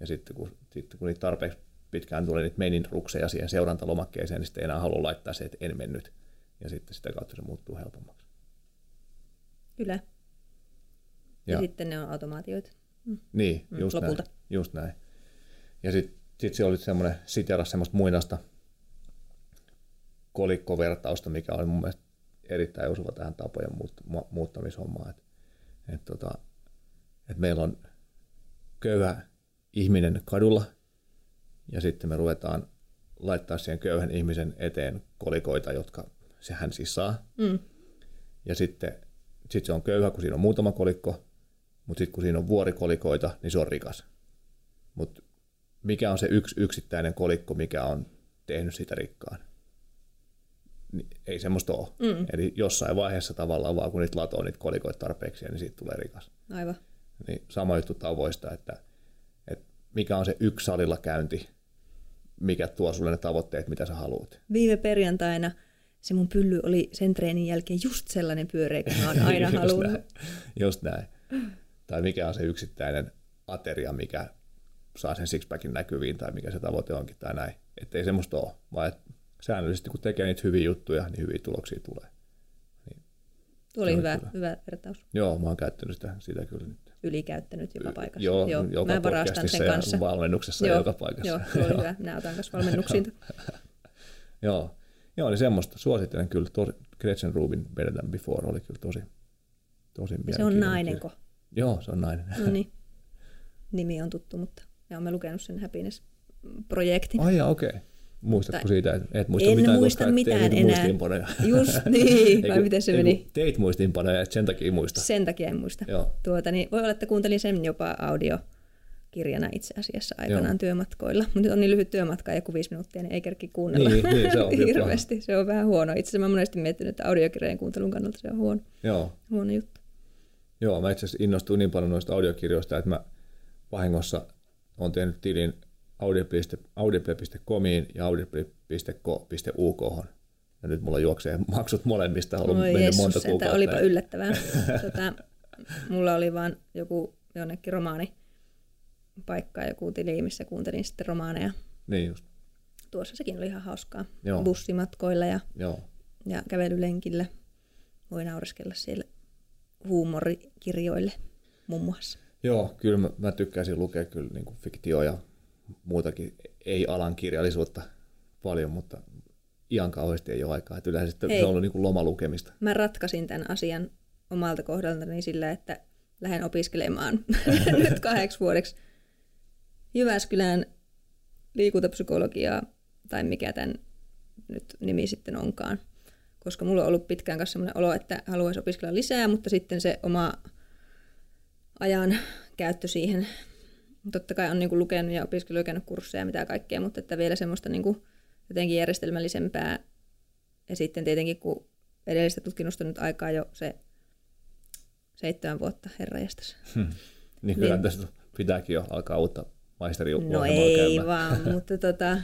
Speaker 1: Ja sitten kun, sitten kun niitä tarpeeksi pitkään tulee niitä menin rukseja siihen seurantalomakkeeseen, niin sitten enää halua laittaa se, että en mennyt. Ja sitten sitä kautta se muuttuu helpommaksi.
Speaker 2: Kyllä. Ja, ja sitten ne on automaatioita.
Speaker 1: Mm. Niin, just mm, lopulta. näin. Just näin. Ja sitten sitten se oli semmoinen, siteras semmoista muinaista kolikkovertausta, mikä oli mun mielestä erittäin osuva tähän tapojen muuttamishommaan. Että et tota, et meillä on köyhä ihminen kadulla ja sitten me ruvetaan laittaa siihen köyhän ihmisen eteen kolikoita, jotka se hän siis saa. Mm. Ja sitten sit se on köyhä, kun siinä on muutama kolikko, mutta sitten kun siinä on vuorikolikoita, niin se on rikas. Mutta mikä on se yksi yksittäinen kolikko, mikä on tehnyt sitä rikkaan. Ei semmoista ole. Mm. Eli jossain vaiheessa tavallaan vaan kun niitä latoo niitä kolikoita tarpeeksi, niin siitä tulee rikas.
Speaker 2: Aivan.
Speaker 1: Niin sama juttu tavoista, että, että mikä on se yksi salilla käynti, mikä tuo sulle ne tavoitteet, mitä sä haluat.
Speaker 2: Viime perjantaina se mun pylly oli sen treenin jälkeen just sellainen pyöreä, kun mä oon aina just halunnut.
Speaker 1: Näin. Just näin. Tai mikä on se yksittäinen ateria, mikä saa sen sixpackin näkyviin tai mikä se tavoite onkin tai näin. Että ei semmoista ole, vaan että säännöllisesti kun tekee niitä hyviä juttuja, niin hyviä tuloksia tulee. Niin,
Speaker 2: Tuo oli hyvä, hyvä vertaus.
Speaker 1: Joo, mä oon käyttänyt sitä, sitä kyllä nyt.
Speaker 2: Ylikäyttänyt joka paikassa.
Speaker 1: Joo, joo joka mä varastan sen kanssa. ja valmennuksessa joo, joka paikassa.
Speaker 2: Joo, oli hyvä. Minä otan kanssa valmennuksiin.
Speaker 1: joo. joo, niin semmoista suosittelen kyllä. Tosi, Gretchen Rubin Better Than Before oli kyllä tosi, tosi
Speaker 2: Se on nainenko?
Speaker 1: Joo, se on nainen.
Speaker 2: No niin. nimi on tuttu, mutta ja olemme lukenut sen Happiness-projektin.
Speaker 1: Ai okei. Okay. Muistatko
Speaker 2: Mutta
Speaker 1: siitä, että et muista
Speaker 2: en
Speaker 1: mitään,
Speaker 2: muista
Speaker 1: koska
Speaker 2: mitään
Speaker 1: teit
Speaker 2: enää.
Speaker 1: muistiinpanoja.
Speaker 2: Just niin, vai miten se meni?
Speaker 1: Teit muistiinpanoja, et sen takia muista.
Speaker 2: Sen takia en muista.
Speaker 1: Joo.
Speaker 2: Tuota, niin voi olla, että kuuntelin sen jopa audiokirjana itse asiassa aikanaan
Speaker 1: Joo.
Speaker 2: työmatkoilla. Mutta nyt on niin lyhyt työmatka, joku viisi minuuttia, niin ei kerki kuunnella
Speaker 1: Niin, niin, se on
Speaker 2: hirveästi. Se on vähän huono. Itse asiassa mä monesti miettinyt, että audiokirjojen kuuntelun kannalta se on huono,
Speaker 1: Joo.
Speaker 2: huono juttu.
Speaker 1: Joo, mä itse asiassa innostuin niin paljon noista audiokirjoista, että mä vahingossa on tehnyt tilin audible- audible.comiin ja audible.co.uk. Ja nyt mulla juoksee maksut molemmista, on ollut mennyt
Speaker 2: Jeesus,
Speaker 1: monta
Speaker 2: että
Speaker 1: kuukautta.
Speaker 2: olipa yllättävää. tota, mulla oli vaan joku jonnekin romaani paikka, joku tili, missä kuuntelin sitten romaaneja.
Speaker 1: Niin just,
Speaker 2: Tuossa sekin oli ihan hauskaa.
Speaker 1: Joo.
Speaker 2: Bussimatkoilla ja,
Speaker 1: joo.
Speaker 2: ja kävelylenkillä. Voi naureskella siellä huumorikirjoille muun muassa.
Speaker 1: Joo, kyllä mä, mä tykkäisin lukea kyllä niin fiktio ja muutakin ei-alan kirjallisuutta paljon, mutta ihan kauheasti ei ole aikaa. Että yleensä sitten
Speaker 2: Hei.
Speaker 1: se on ollut niin kuin lomalukemista.
Speaker 2: Mä ratkaisin tämän asian omalta kohdaltani sillä, että lähden opiskelemaan nyt kahdeksi vuodeksi Jyväskylään liikuntapsykologiaa tai mikä tämän nyt nimi sitten onkaan. Koska mulla on ollut pitkään kanssa sellainen olo, että haluaisi opiskella lisää, mutta sitten se oma ajan käyttö siihen, totta kai on niin kuin lukenut ja opiskellut ja käynyt kursseja ja mitä kaikkea, mutta että vielä semmoista niin kuin jotenkin järjestelmällisempää. Ja sitten tietenkin, kun edellistä tutkinnosta nyt aikaa jo se seitsemän vuotta, herra jestas.
Speaker 1: Niin kyllä
Speaker 2: Niin.
Speaker 1: tästä pitääkin jo alkaa uutta maisteri
Speaker 2: No ei vaan, mutta, tota,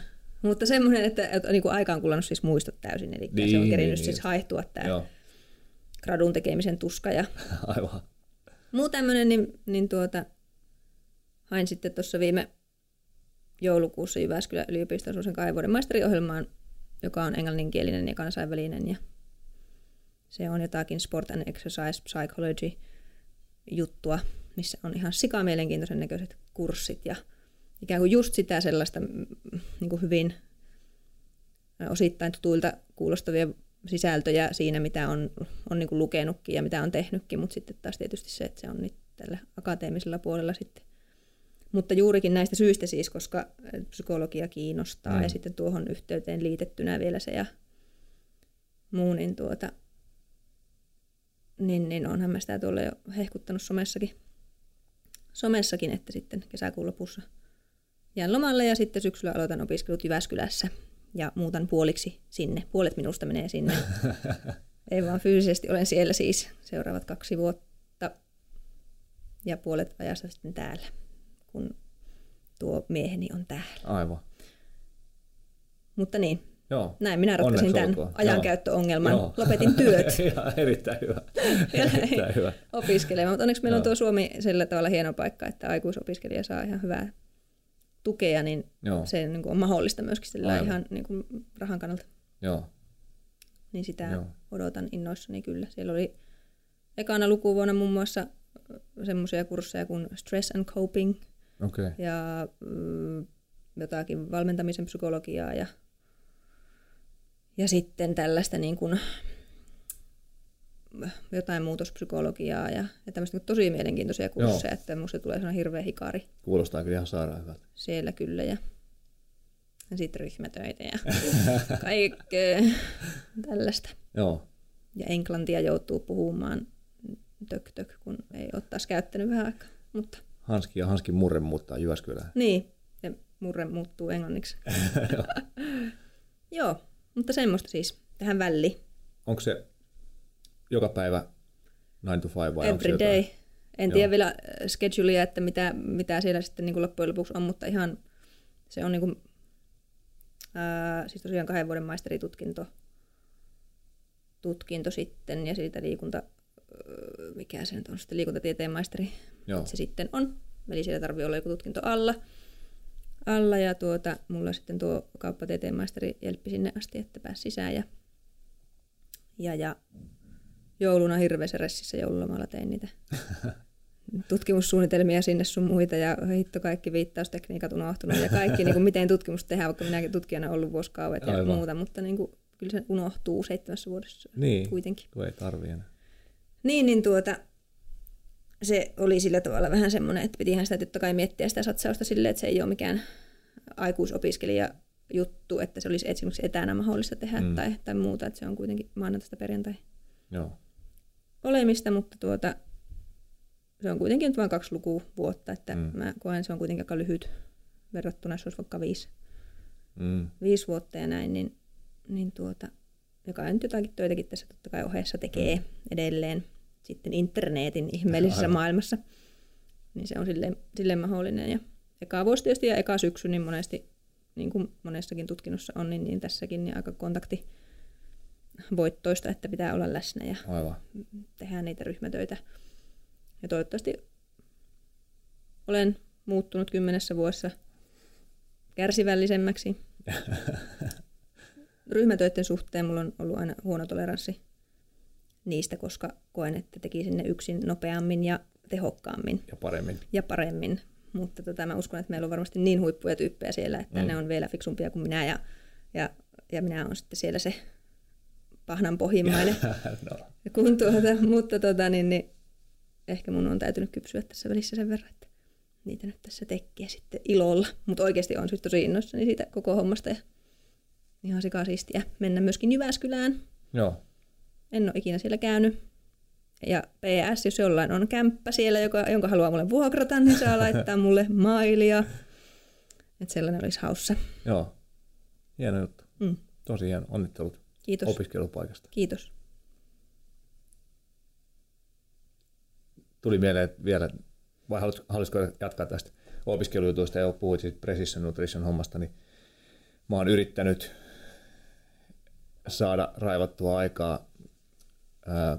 Speaker 2: mutta semmoinen, että, että niin kuin aika on kulunut siis muistot täysin, eli niin, se on
Speaker 1: Niin,
Speaker 2: kerinyt
Speaker 1: niin,
Speaker 2: siis
Speaker 1: just.
Speaker 2: haihtua tämä
Speaker 1: Joo,
Speaker 2: gradun tekemisen tuska ja
Speaker 1: aivan.
Speaker 2: muu tämmöinen, niin, niin tuota, hain sitten tuossa viime joulukuussa Jyväskylän yliopiston kahden vuoden maisteriohjelmaan, joka on englanninkielinen ja kansainvälinen ja se on jotakin sport and exercise psychology juttua, missä on ihan sikamielenkiintoisen näköiset kurssit ja ikään kuin just sitä sellaista mm, niin kuin hyvin osittain tutuilta kuulostavia sisältöjä siinä, mitä on, on niin kuin lukenutkin ja mitä on tehnytkin, mutta sitten taas tietysti se, että se on nyt tällä akateemisella puolella sitten. Mutta juurikin näistä syistä siis, koska psykologia kiinnostaa
Speaker 1: mm.
Speaker 2: ja sitten tuohon yhteyteen liitettynä vielä se ja muu, niin, tuota, niin, niin onhan mä sitä tuolla jo hehkuttanut somessakin, somessakin, että sitten kesäkuun lopussa jään lomalle ja sitten syksyllä aloitan opiskelut Jyväskylässä ja muutan puoliksi sinne. Puolet minusta menee sinne. Ei vaan fyysisesti olen siellä siis seuraavat kaksi vuotta ja puolet ajasta sitten täällä, kun tuo mieheni on täällä.
Speaker 1: Aivan.
Speaker 2: Mutta niin,
Speaker 1: Joo.
Speaker 2: näin minä ratkaisin
Speaker 1: Onneksi
Speaker 2: tämän
Speaker 1: olkoon.
Speaker 2: ajankäyttöongelman.
Speaker 1: Joo.
Speaker 2: Lopetin työt
Speaker 1: Ihan erittäin hyvä.
Speaker 2: Ja
Speaker 1: erittäin hyvä.
Speaker 2: opiskelemaan. Mutta onneksi meillä on
Speaker 1: Joo.
Speaker 2: tuo Suomi sillä tavalla hieno paikka, että aikuisopiskelija saa ihan hyvää tukea, niin
Speaker 1: Joo,
Speaker 2: se niin kuin on mahdollista myöskin sillä
Speaker 1: Aivan.
Speaker 2: ihan niin kuin rahan kannalta.
Speaker 1: joo.
Speaker 2: Niin sitä
Speaker 1: Joo.
Speaker 2: Odotan innoissani kyllä. Siellä oli ekana lukuvuonna muun muassa semmoisia kursseja kuin Stress and Coping.
Speaker 1: Okay.
Speaker 2: ja mm, jotakin valmentamisen psykologiaa ja, ja sitten tällaista niin kuin, jotain muutospsykologiaa ja, ja tämmöistä niin tosi mielenkiintoisia kursseja, että musta tulee sellainen hirveä hikari
Speaker 1: Kuulostaa kyllä ihan sairaan hyvältä.
Speaker 2: siellä kyllä ja, ja sitten ryhmätöitä ja kaikkea tällaista.
Speaker 1: Joo,
Speaker 2: Ja englantia joutuu puhumaan tök tök, kun ei ole taas käyttänyt vähän aikaa. Mutta
Speaker 1: Hanski ja Hanskin murre muuttaa Jyväskylään.
Speaker 2: niin, ja murre muuttuu englanniksi. Joo, mutta semmoista siis tähän väliin.
Speaker 1: Onko se joka päivä 9 to 5 vai
Speaker 2: Every
Speaker 1: jotain?
Speaker 2: day. En
Speaker 1: Joo.
Speaker 2: tiedä vielä äh, schedulea, että mitä, mitä siellä sitten niin kuin loppujen lopuksi on, mutta ihan se on niin kuin, ää, siis tosiaan kahden vuoden maisteritutkinto tutkinto sitten ja siitä liikunta, öö, mikä se nyt on sitten liikuntatieteen maisteri
Speaker 1: Joo,
Speaker 2: se sitten on. Eli siellä tarvii olla joku tutkinto alla. alla ja tuota, mulla sitten tuo kauppatieteen maisteri jelppi sinne asti, että pääsi sisään. Ja, ja, ja jouluna hirveässä ressissä joululomalla tein niitä tutkimussuunnitelmia sinne sun muita ja hitto kaikki viittaustekniikat unohtunut ja kaikki, niin kuin miten tutkimus tehdään, vaikka minäkin tutkijana ollut vuosikauet ja
Speaker 1: Aivan.
Speaker 2: muuta, mutta niin kuin, kyllä se unohtuu seitsemässä vuodessa
Speaker 1: niin,
Speaker 2: kuitenkin.
Speaker 1: kun ei tarvi enää.
Speaker 2: Niin, niin tuota, se oli sillä tavalla vähän semmoinen, että pitihän sitä totta kai miettiä sitä satsausta silleen, että se ei ole mikään aikuisopiskelija juttu, että se olisi esimerkiksi etänä mahdollista tehdä mm. tai, tai muuta, että se on kuitenkin maanantaista perjantai
Speaker 1: Joo.
Speaker 2: Olemista, mutta tuota, se on kuitenkin nyt vain kaksi lukua vuotta, että mm. mä koen, se on kuitenkin aika lyhyt verrattuna, jos olisi vaikka viisi,
Speaker 1: Mm.
Speaker 2: viisi vuotta ja näin, niin, niin tuota, joka nyt jotakin töitäkin tässä totta kai ohessa tekee mm. edelleen sitten internetin ihmeellisessä
Speaker 1: Aivan.
Speaker 2: maailmassa, niin se on silleen, silleen mahdollinen. Ja eka vuosi tietysti ja eka syksy, niin monesti, niin kuin monessakin tutkinnossa on, niin, niin tässäkin niin aika kontakti voittoista, että pitää olla läsnä ja
Speaker 1: Aivan.
Speaker 2: tehdä niitä ryhmätöitä. Ja toivottavasti olen muuttunut kymmenessä vuodessa kärsivällisemmäksi. Ryhmätöiden suhteen mulla on ollut aina huono toleranssi niistä, koska koen, että tekisin ne yksin nopeammin ja tehokkaammin
Speaker 1: Ja paremmin.
Speaker 2: ja paremmin. Mutta tota, mä uskon, että meillä on varmasti niin huippuja tyyppejä siellä, että
Speaker 1: Mm.
Speaker 2: mm. ne on vielä fiksumpia kuin minä ja, ja, ja minä olen sitten siellä se pahnan pohjimmainen.
Speaker 1: no.
Speaker 2: kun tuota, mutta tota, niin, niin, ehkä mun on täytynyt kypsyä tässä välissä sen verran, että niitä nyt tässä tekee sitten ilolla. Mutta oikeasti on tosi innoissani siitä koko hommasta ja ihan sikasiistiä mennä myöskin Jyväskylään.
Speaker 1: Joo.
Speaker 2: En ole ikinä siellä käynyt. Ja PS, jos jollain on kämppä siellä, joka, jonka haluaa mulle vuokrata, niin saa laittaa mulle mailia. Että sellainen olisi haussa.
Speaker 1: Joo. Hieno juttu.
Speaker 2: Mm.
Speaker 1: Tosi hieno. Onnittelut
Speaker 2: Kiitos.
Speaker 1: opiskelupaikasta.
Speaker 2: Kiitos.
Speaker 1: Tuli mieleen että vielä, vai haluais- haluaisiko jatkaa tästä opiskelujutuista ja puhuit siitä Precision Nutrition hommasta, niin mä oon yrittänyt saada raivattua aikaa ää,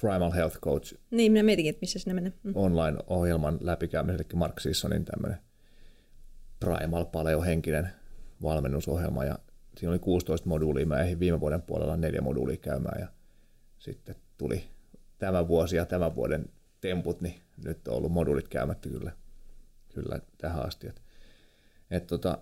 Speaker 1: Primal Health Coach
Speaker 2: Niin, minä mietinkin, että missä sinä menee. Mm.
Speaker 1: online-ohjelman läpikäymisen, eli Mark Sissonin tämmöinen Primal Paleo-henkinen valmennusohjelma, ja siinä oli 16 moduulia, mä ehdin viime vuoden puolella neljä moduulia käymään, ja sitten tuli tämä vuosi ja tämän vuoden temput, niin nyt on ollut moduulit käymättä kyllä, kyllä tähän asti. Et, et tota,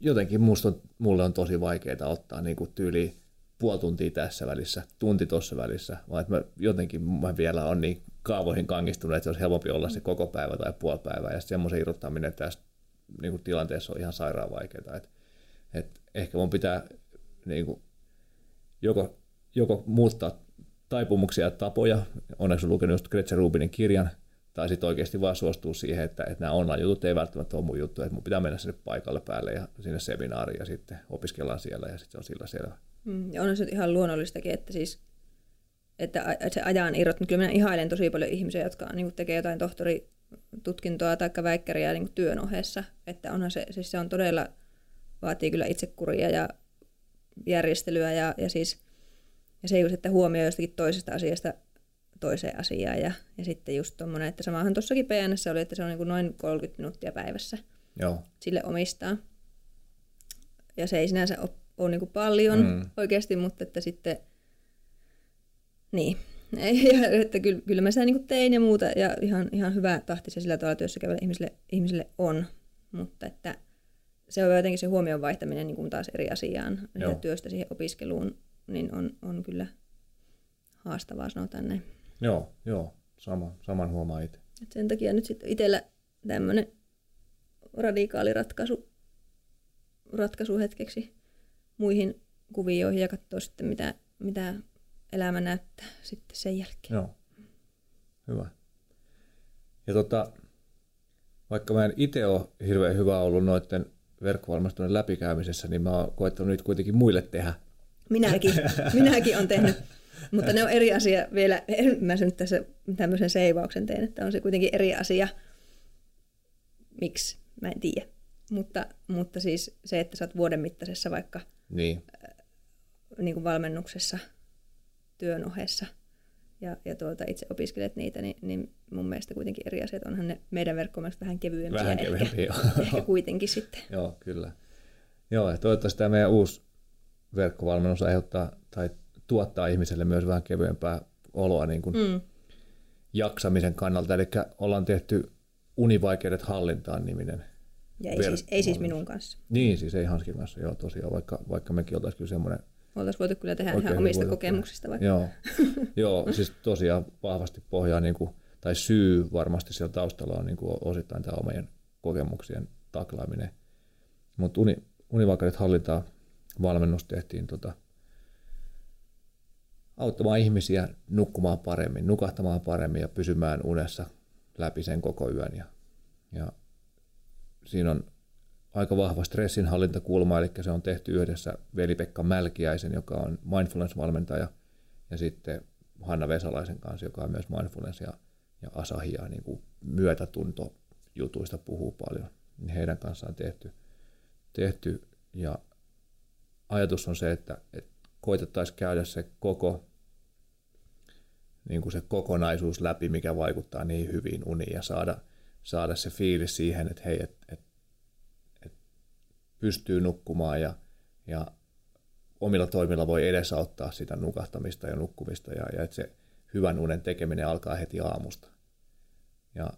Speaker 1: jotenkin musta on, mulle on tosi vaikeaa ottaa niin tyyli puoli tuntia tässä välissä, tunti tuossa välissä, vaan että mä jotenkin mä vielä on niin kaavoihin kangistunut, että se olisi helpompi olla se koko päivä tai puoli päivää, ja semmoisen irrottaminen tästä niin kuin tilanteessa on ihan sairaan vaikeaa. Et, et ehkä mun pitää niin kuin, joko, joko muuttaa taipumuksia ja tapoja, onneksi olen lukenut just Gretchen Rubinin kirjan, tai sitten oikeasti vaan suostuu siihen, että, että nämä online-jutut ei välttämättä ole mun juttu, että mun pitää mennä sinne paikalle päälle ja sinne seminaariin ja sitten opiskellaan siellä ja sitten se on sillä selvä.
Speaker 2: Mm, ja on se ihan luonnollistakin, että siis että se ajan irrot, niin kyllä minä ihailen tosi paljon ihmisiä, jotka niin tekee jotain tohtoritutkintoa tai väikkäriä niin kuin työn ohessa. Että onhan se, siis se on todella, vaatii kyllä itsekuria ja järjestelyä ja, ja siis ja se just, että huomioi jostakin toisesta asiasta toiseen asiaan. Ja, ja sitten just tuommoinen, että samahan tuossakin PNS oli, että se on niin kuin noin 30 minuuttia päivässä
Speaker 1: Joo,
Speaker 2: sille omistaa. Ja se ei sinänsä ole, ole niin paljon
Speaker 1: Mm.
Speaker 2: mm. oikeasti, mutta että sitten, niin, ja, että kyllä, kyllä mä sitä niin tein ja muuta, ja ihan, ihan hyvä tahti se sillä tavalla työssä käyvälle ihmiselle, ihmiselle on, mutta että se on jotenkin se huomion vaihtaminen niin kuin taas eri asiaan,
Speaker 1: Joo.
Speaker 2: työstä siihen opiskeluun, niin on, on kyllä haastavaa, sanotaan näin.
Speaker 1: joo, joo. Sama, saman huomaa itse.
Speaker 2: Et sen takia nyt sitten itsellä tämmöinen radikaali ratkaisu, ratkaisu hetkeksi muihin kuvioihin ja katsoa sitten, mitä, mitä elämä näyttää sitten sen jälkeen.
Speaker 1: Joo, hyvä. Ja tota, vaikka mä en itse ole hirveän hyvä ollut noiden verkkovalmistuneiden läpikäymisessä, niin mä oon koettanut nyt kuitenkin muille tehdä.
Speaker 2: Minäkin, minäkin on tehnyt, mutta ne on eri asia vielä. Mä sen nyt tässä tämmöisen seivauksen teen, että on se kuitenkin eri asia. Miksi? Mä en tiedä. Mutta, mutta siis se, että sä oot vuoden mittaisessa vaikka
Speaker 1: Niin,
Speaker 2: niin kuin valmennuksessa työn ohessa ja, ja tuota, itse opiskelet niitä, niin, niin mun mielestä kuitenkin eri asiat. Onhan ne meidän verkkomalliset vähän kevyempiä
Speaker 1: vähän
Speaker 2: ehkä,
Speaker 1: kevyempi. Joo.
Speaker 2: ehkä kuitenkin sitten.
Speaker 1: joo, kyllä. Joo, ja toivottavasti tämä meidän uusi verkkovalmennus aiheuttaa tai tuottaa ihmiselle myös vähän kevyempää oloa niin kuin
Speaker 2: Mm.
Speaker 1: jaksamisen kannalta. Eli ollaan tehty univaikeudet hallintaan niminen.
Speaker 2: Ja ei
Speaker 1: Ver-
Speaker 2: siis, ei siis minun kanssa.
Speaker 1: Niin, siis ei Hanskin kanssa, joo tosiaan, vaikka, vaikka mekin oltaisiin kyllä semmoinen
Speaker 2: Oltaisiin voitu kyllä tehdä
Speaker 1: Oikein
Speaker 2: ihan omista
Speaker 1: voitu
Speaker 2: kokemuksista vaikka.
Speaker 1: Joo, Joo siis tosiaan vahvasti pohjaa, niin kuin, tai syy varmasti siellä taustalla on niin kuin osittain tämä omien kokemuksien taklaaminen. Mutta uni, univakarit hallintaa valmennus tehtiin tota, auttamaan ihmisiä nukkumaan paremmin, nukahtamaan paremmin ja pysymään unessa läpi sen koko yön. Ja, ja siinä on aika vahva stressinhallintakulma, eli se on tehty yhdessä Veli-Pekka Mälkiäisen, joka on mindfulness-valmentaja, ja sitten Hanna Vesalaisen kanssa, joka on myös mindfulness ja, ja asahia niin kuin myötätuntojutuista puhuu paljon. Niin heidän kanssaan tehty, tehty, ja ajatus on se, että, että koitettaisiin käydä se koko niin kuin se kokonaisuus läpi, mikä vaikuttaa niin hyvin uniin ja saada, saada se fiilis siihen, että hei, et, et, et pystyy nukkumaan ja, ja omilla toimilla voi edesauttaa sitä nukahtamista ja nukkumista ja, ja että se hyvän unen tekeminen alkaa heti aamusta. Ja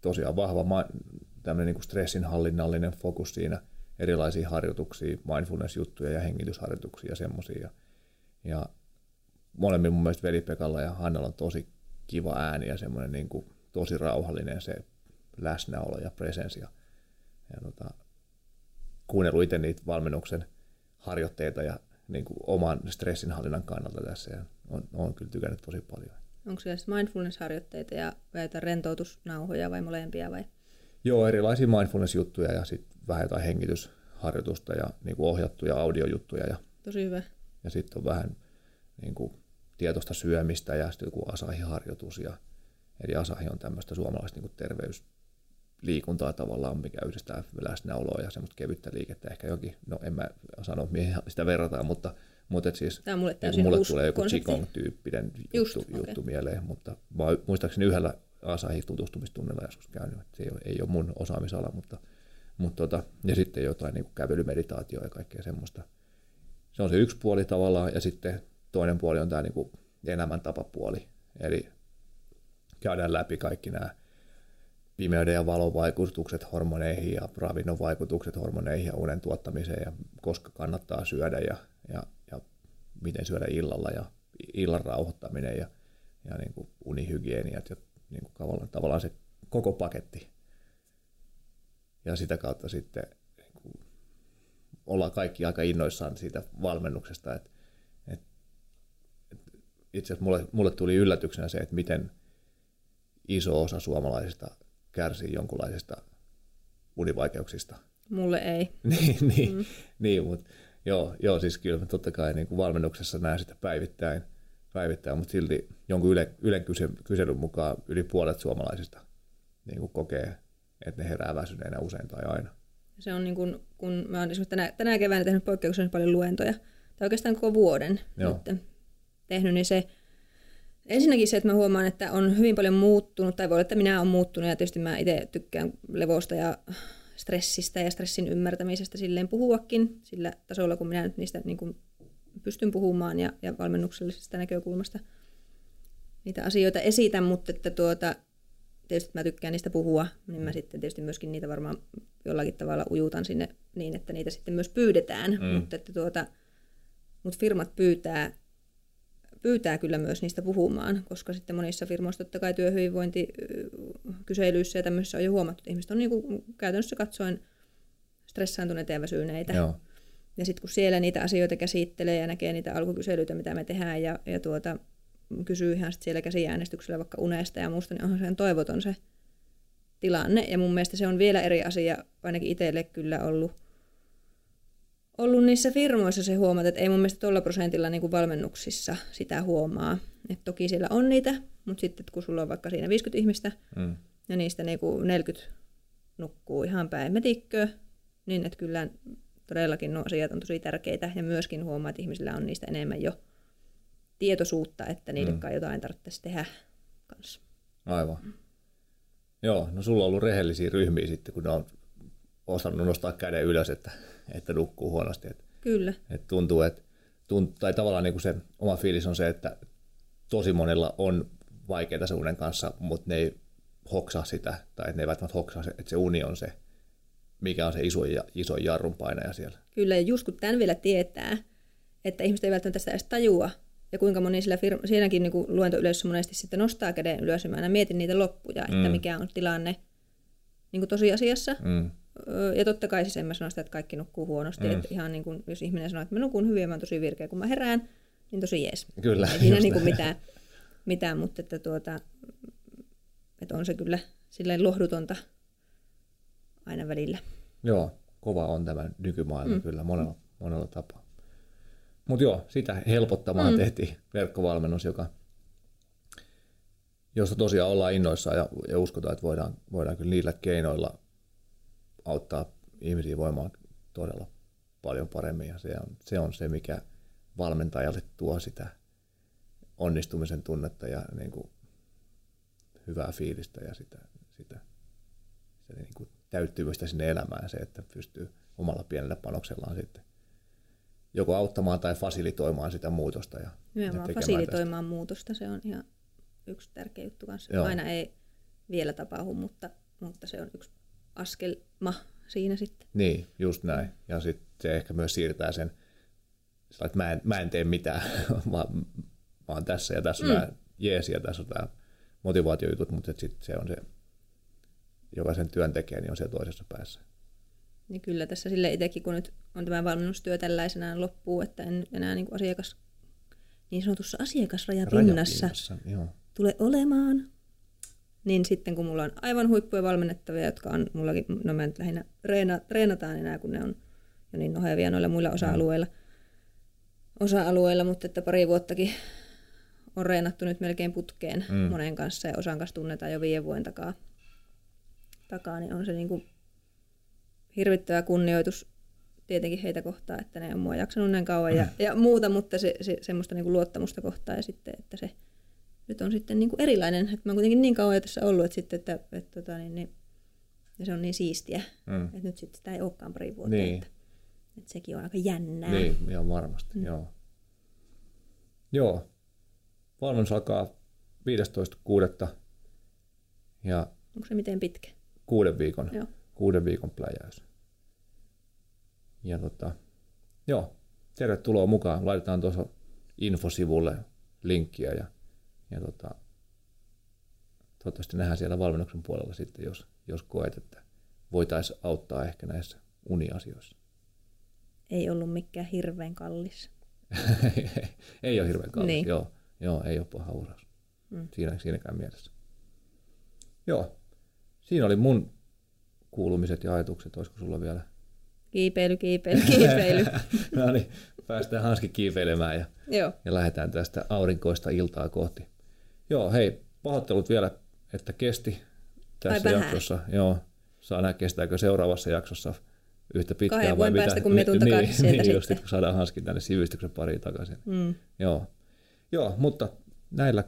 Speaker 1: tosiaan vahva tämmöinen niin stressinhallinnallinen fokus siinä, erilaisia harjoituksia, mindfulness-juttuja ja hengitysharjoituksia ja semmoisia. Ja, ja molemmin mun mielestä Veli-Pekalla ja Hannalla on tosi kiva ääni ja semmoinen niin kuin tosi rauhallinen se läsnäolo ja presenssi. Ja, ja tota, kuunnellut itse niitä valmennuksen harjoitteita ja niin kuin oman stressinhallinnan kannalta tässä ja on, on kyllä tykännyt tosi paljon.
Speaker 2: Onko siellä mindfulness-harjoitteita ja jotain rentoutusnauhoja vai molempia vai?
Speaker 1: Joo, erilaisia mindfulness-juttuja ja sitten vähän jotain hengitysharjoitusta ja niin kuin ohjattuja audiojuttuja. Ja,
Speaker 2: Tosi hyvä.
Speaker 1: Ja sitten on vähän niin kuin tietoista syömistä ja sitten joku asahiharjoitus. Ja, eli asahi on tämmöistä suomalaista niin terveysliikuntaa tavallaan, mikä yhdistää läsnäoloa ja semmoista kevyttä liikettä. Ehkä jokin, no en mä sano, mihin sitä verrataan, mutta, mutta et siis,
Speaker 2: Tämä mulle,
Speaker 1: niin mulle tulee joku Qigong-tyyppinen juttu, okay. juttu mieleen, mutta mä muistaakseni yhdellä asahi tutustumistunnilla joskus käynyt, että se ei ole, ei ole mun osaamisala, mutta, mutta tota, ja sitten jotain niin kävelymeditaatioa ja kaikkea semmoista. Se on se yksi puoli tavallaan, ja sitten toinen puoli on tämä niin kuin elämäntapapuoli, eli käydään läpi kaikki nämä pimeyden ja valon vaikutukset hormoneihin ja ravinnon vaikutukset hormoneihin ja unen tuottamiseen ja koska kannattaa syödä ja, ja, ja miten syödä illalla ja illan rauhoittaminen ja, ja niin kuin unihygieniat ja niin kuin tavallaan, se koko paketti. Ja sitä kautta sitten niin kuin, ollaan kaikki aika innoissaan siitä valmennuksesta, että itse asiassa mulle, mulle tuli yllätyksenä se, että miten iso osa suomalaisista kärsii jonkunlaisista univaikeuksista.
Speaker 2: Mulle ei.
Speaker 1: niin, niin, mm. niin mutta joo, joo, siis kyllä totta kai niin kuin valmennuksessa näen sitä päivittäin, päivittäin mutta silti jonkun Yle, Ylen kyselyn mukaan yli puolet suomalaisista niin kuin kokee, että ne herää väsyneenä usein tai aina.
Speaker 2: Se on niin kuin, kun mä oon tänä, tänä keväänä tehnyt poikkeuksellisen paljon luentoja, tai oikeastaan koko vuoden Joo. nyt tehnyt, niin se ensinnäkin se, että mä huomaan, että on hyvin paljon muuttunut, tai voi olla, että minä olen muuttunut, ja tietysti mä itse tykkään levosta ja stressistä ja stressin ymmärtämisestä silleen puhuakin sillä tasolla, kun minä nyt niistä niin kuin pystyn puhumaan ja, ja valmennuksellisesta näkökulmasta niitä asioita esitän, mutta että tuota, tietysti mä tykkään niistä puhua, niin mä sitten tietysti myöskin niitä varmaan jollakin tavalla ujutan sinne niin, että niitä sitten myös pyydetään, mm. mutta että tuota, mut firmat pyytää pyytää kyllä myös niistä puhumaan, koska sitten monissa firmoissa totta kai työhyvinvointikyselyissä ja tämmöisissä on jo huomattu, että ihmiset on niin kuin käytännössä katsoen stressaantuneita ja väsyneitä. Joo. Ja sitten kun siellä niitä asioita käsittelee ja näkee niitä alkukyselyitä, mitä me tehdään ja, ja tuota, kysyy ihan sit siellä käsiäänestyksellä vaikka unesta ja muusta, niin onhan se toivoton se tilanne. Ja mun mielestä se on vielä eri asia, ainakin itselle kyllä ollut ollut niissä firmoissa se huomata, että ei mun mielestä tuolla prosentilla niin kuin valmennuksissa sitä huomaa. Et toki siellä on niitä, mutta sitten kun sulla on vaikka siinä 50 ihmistä mm. ja niistä niin kuin 40 nukkuu ihan päin metikköä, niin että kyllä todellakin nuo asiat on tosi tärkeitä ja myöskin huomaa, että ihmisillä on niistä enemmän jo tietoisuutta, että niillekaan mm. jotain tarvitsisi tehdä kanssa.
Speaker 1: Aivan. Mm. Joo, no sulla on ollut rehellisiä ryhmiä sitten, kun ne on osannut nostaa käden ylös, että että nukkuu huonosti. Että,
Speaker 2: Kyllä.
Speaker 1: Että tuntuu, että tunt, tai tavallaan niin kuin se oma fiilis on se, että tosi monella on vaikeaa se unen kanssa, mutta ne ei hoksaa sitä, tai ne ei välttämättä hoksaa, se, että se uni on se, mikä on se iso, iso jarrun painaja siellä.
Speaker 2: Kyllä, ja just kun tämän vielä tietää, että ihmiset ei välttämättä sitä edes tajua, ja kuinka moni sillä firma, siinäkin niin luentoyleisössä monesti sitten nostaa käden ylös, ja mä aina mietin niitä loppuja, että mm. mikä on tilanne niin kuin tosiasiassa. Mm. Ja totta kai siis en mä sano sitä, että kaikki nukkuu huonosti. Mm. Että ihan niin kuin, jos ihminen sanoo, että mä nukun hyvin ja mä oon tosi virkeä, kun mä herään, niin tosi jees.
Speaker 1: Kyllä.
Speaker 2: Ei siinä niin kuin mitään, mitään, mutta että, tuota, että on se kyllä silleen lohdutonta aina välillä.
Speaker 1: Joo, kova on tämä nykymaailma mm. kyllä monella, monella tapaa. Mutta joo, sitä helpottamaan mm. tehtiin verkkovalmennus, joka, josta tosiaan ollaan innoissaan ja, ja uskotaan, että voidaan, voidaan kyllä niillä keinoilla auttaa ihmisiä voimaan todella paljon paremmin. Ja se on se, on se mikä valmentajalle tuo sitä onnistumisen tunnetta ja niin kuin hyvää fiilistä ja sitä, sitä, sitä niin kuin täyttymystä sinne elämään. Se, että pystyy omalla pienellä panoksellaan sitten joko auttamaan tai fasilitoimaan sitä muutosta. Ja,
Speaker 2: Nimenomaan fasilitoimaan tästä. muutosta, se on ihan yksi tärkeä juttu kanssa. Joo. Aina ei vielä tapahdu, mutta, mutta se on yksi askelma siinä sitten.
Speaker 1: Niin, just näin. Ja sitten se ehkä myös siirtää sen, että mä en, mä en tee mitään, vaan mä oon tässä ja tässä mm. on jeesi ja tässä on tämä motivaatiojutut, mutta sitten se on se, joka sen työn tekee, niin on siellä toisessa päässä.
Speaker 2: Niin kyllä tässä sille itsekin, kun nyt on tämä valmennustyö tällaisenaan loppuu, että en enää niin kuin asiakas, niin sanotussa asiakasrajapinnassa joo. tule olemaan, niin sitten kun mulla on aivan huippuja valmennettavia, jotka on mullakin, no mä nyt lähinnä reena, treenataan enää, kun ne on jo niin nohevia noilla muilla osa-alueilla, osa-alueilla mutta että pari vuottakin on reenattu nyt melkein putkeen mm. monen kanssa ja osan kanssa tunnetaan jo viiden vuoden takaa, takaa niin on se niin kuin hirvittävä kunnioitus tietenkin heitä kohtaan, että ne on mua jaksanut näin kauan ja, ja muuta, mutta se, se, semmoista niin kuin luottamusta kohtaan ja sitten, että se nyt on sitten niin kuin erilainen, että mä oon kuitenkin niin kauan jo tässä ollut, että, sitten, että, että, että tota, niin, niin, ja se on niin siistiä, mm. että nyt sitten sitä ei olekaan pari vuotta, niin. että, että sekin on aika jännää.
Speaker 1: Niin, ihan varmasti, mm. joo. Joo, valmennus alkaa 15.6. Ja
Speaker 2: Onko se miten pitkä?
Speaker 1: Kuuden viikon, joo. kuuden viikon pläjäys. Ja tota, joo, tervetuloa mukaan. Laitetaan tuossa infosivulle linkkiä ja, ja tota, toivottavasti nähdään siellä valmennuksen puolella sitten, jos, jos koet, että voitaisiin auttaa ehkä näissä uniasioissa.
Speaker 2: Ei ollut mikään hirveän kallis.
Speaker 1: ei ole hirveän kallis, niin. joo. Joo, ei ole paha uraus. Mm. Siinä, siinäkään mielessä. Joo, siinä oli mun kuulumiset ja ajatukset. Olisiko sulla vielä
Speaker 2: Kiipeily, kiipeily, kiipeily.
Speaker 1: no niin, päästään hanski kiipeilemään ja, Joo. ja lähdetään tästä aurinkoista iltaa kohti. Joo, hei, pahoittelut vielä, että kesti tässä jaksossa. Joo, saa nähdä kestääkö seuraavassa jaksossa yhtä pitkään.
Speaker 2: Kahden vuoden päästä, kun me niin,
Speaker 1: sieltä niin, sitten. Just, saadaan hanskin tänne sivistyksen pariin takaisin. Mm. Joo. Joo, mutta näillä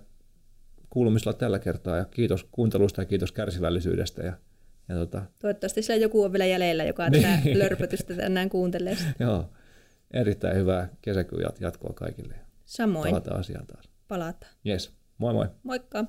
Speaker 1: kuulumisilla tällä kertaa ja kiitos kuuntelusta ja kiitos kärsivällisyydestä ja ja tota...
Speaker 2: Toivottavasti siellä joku on vielä jäljellä, joka niin. tätä lörpötystä tänään kuuntelee.
Speaker 1: Joo, erittäin hyvää kesäkuun jatkoa kaikille.
Speaker 2: Samoin.
Speaker 1: Palataan asiaan taas.
Speaker 2: Palataan.
Speaker 1: Yes, moi moi.
Speaker 2: Moikka.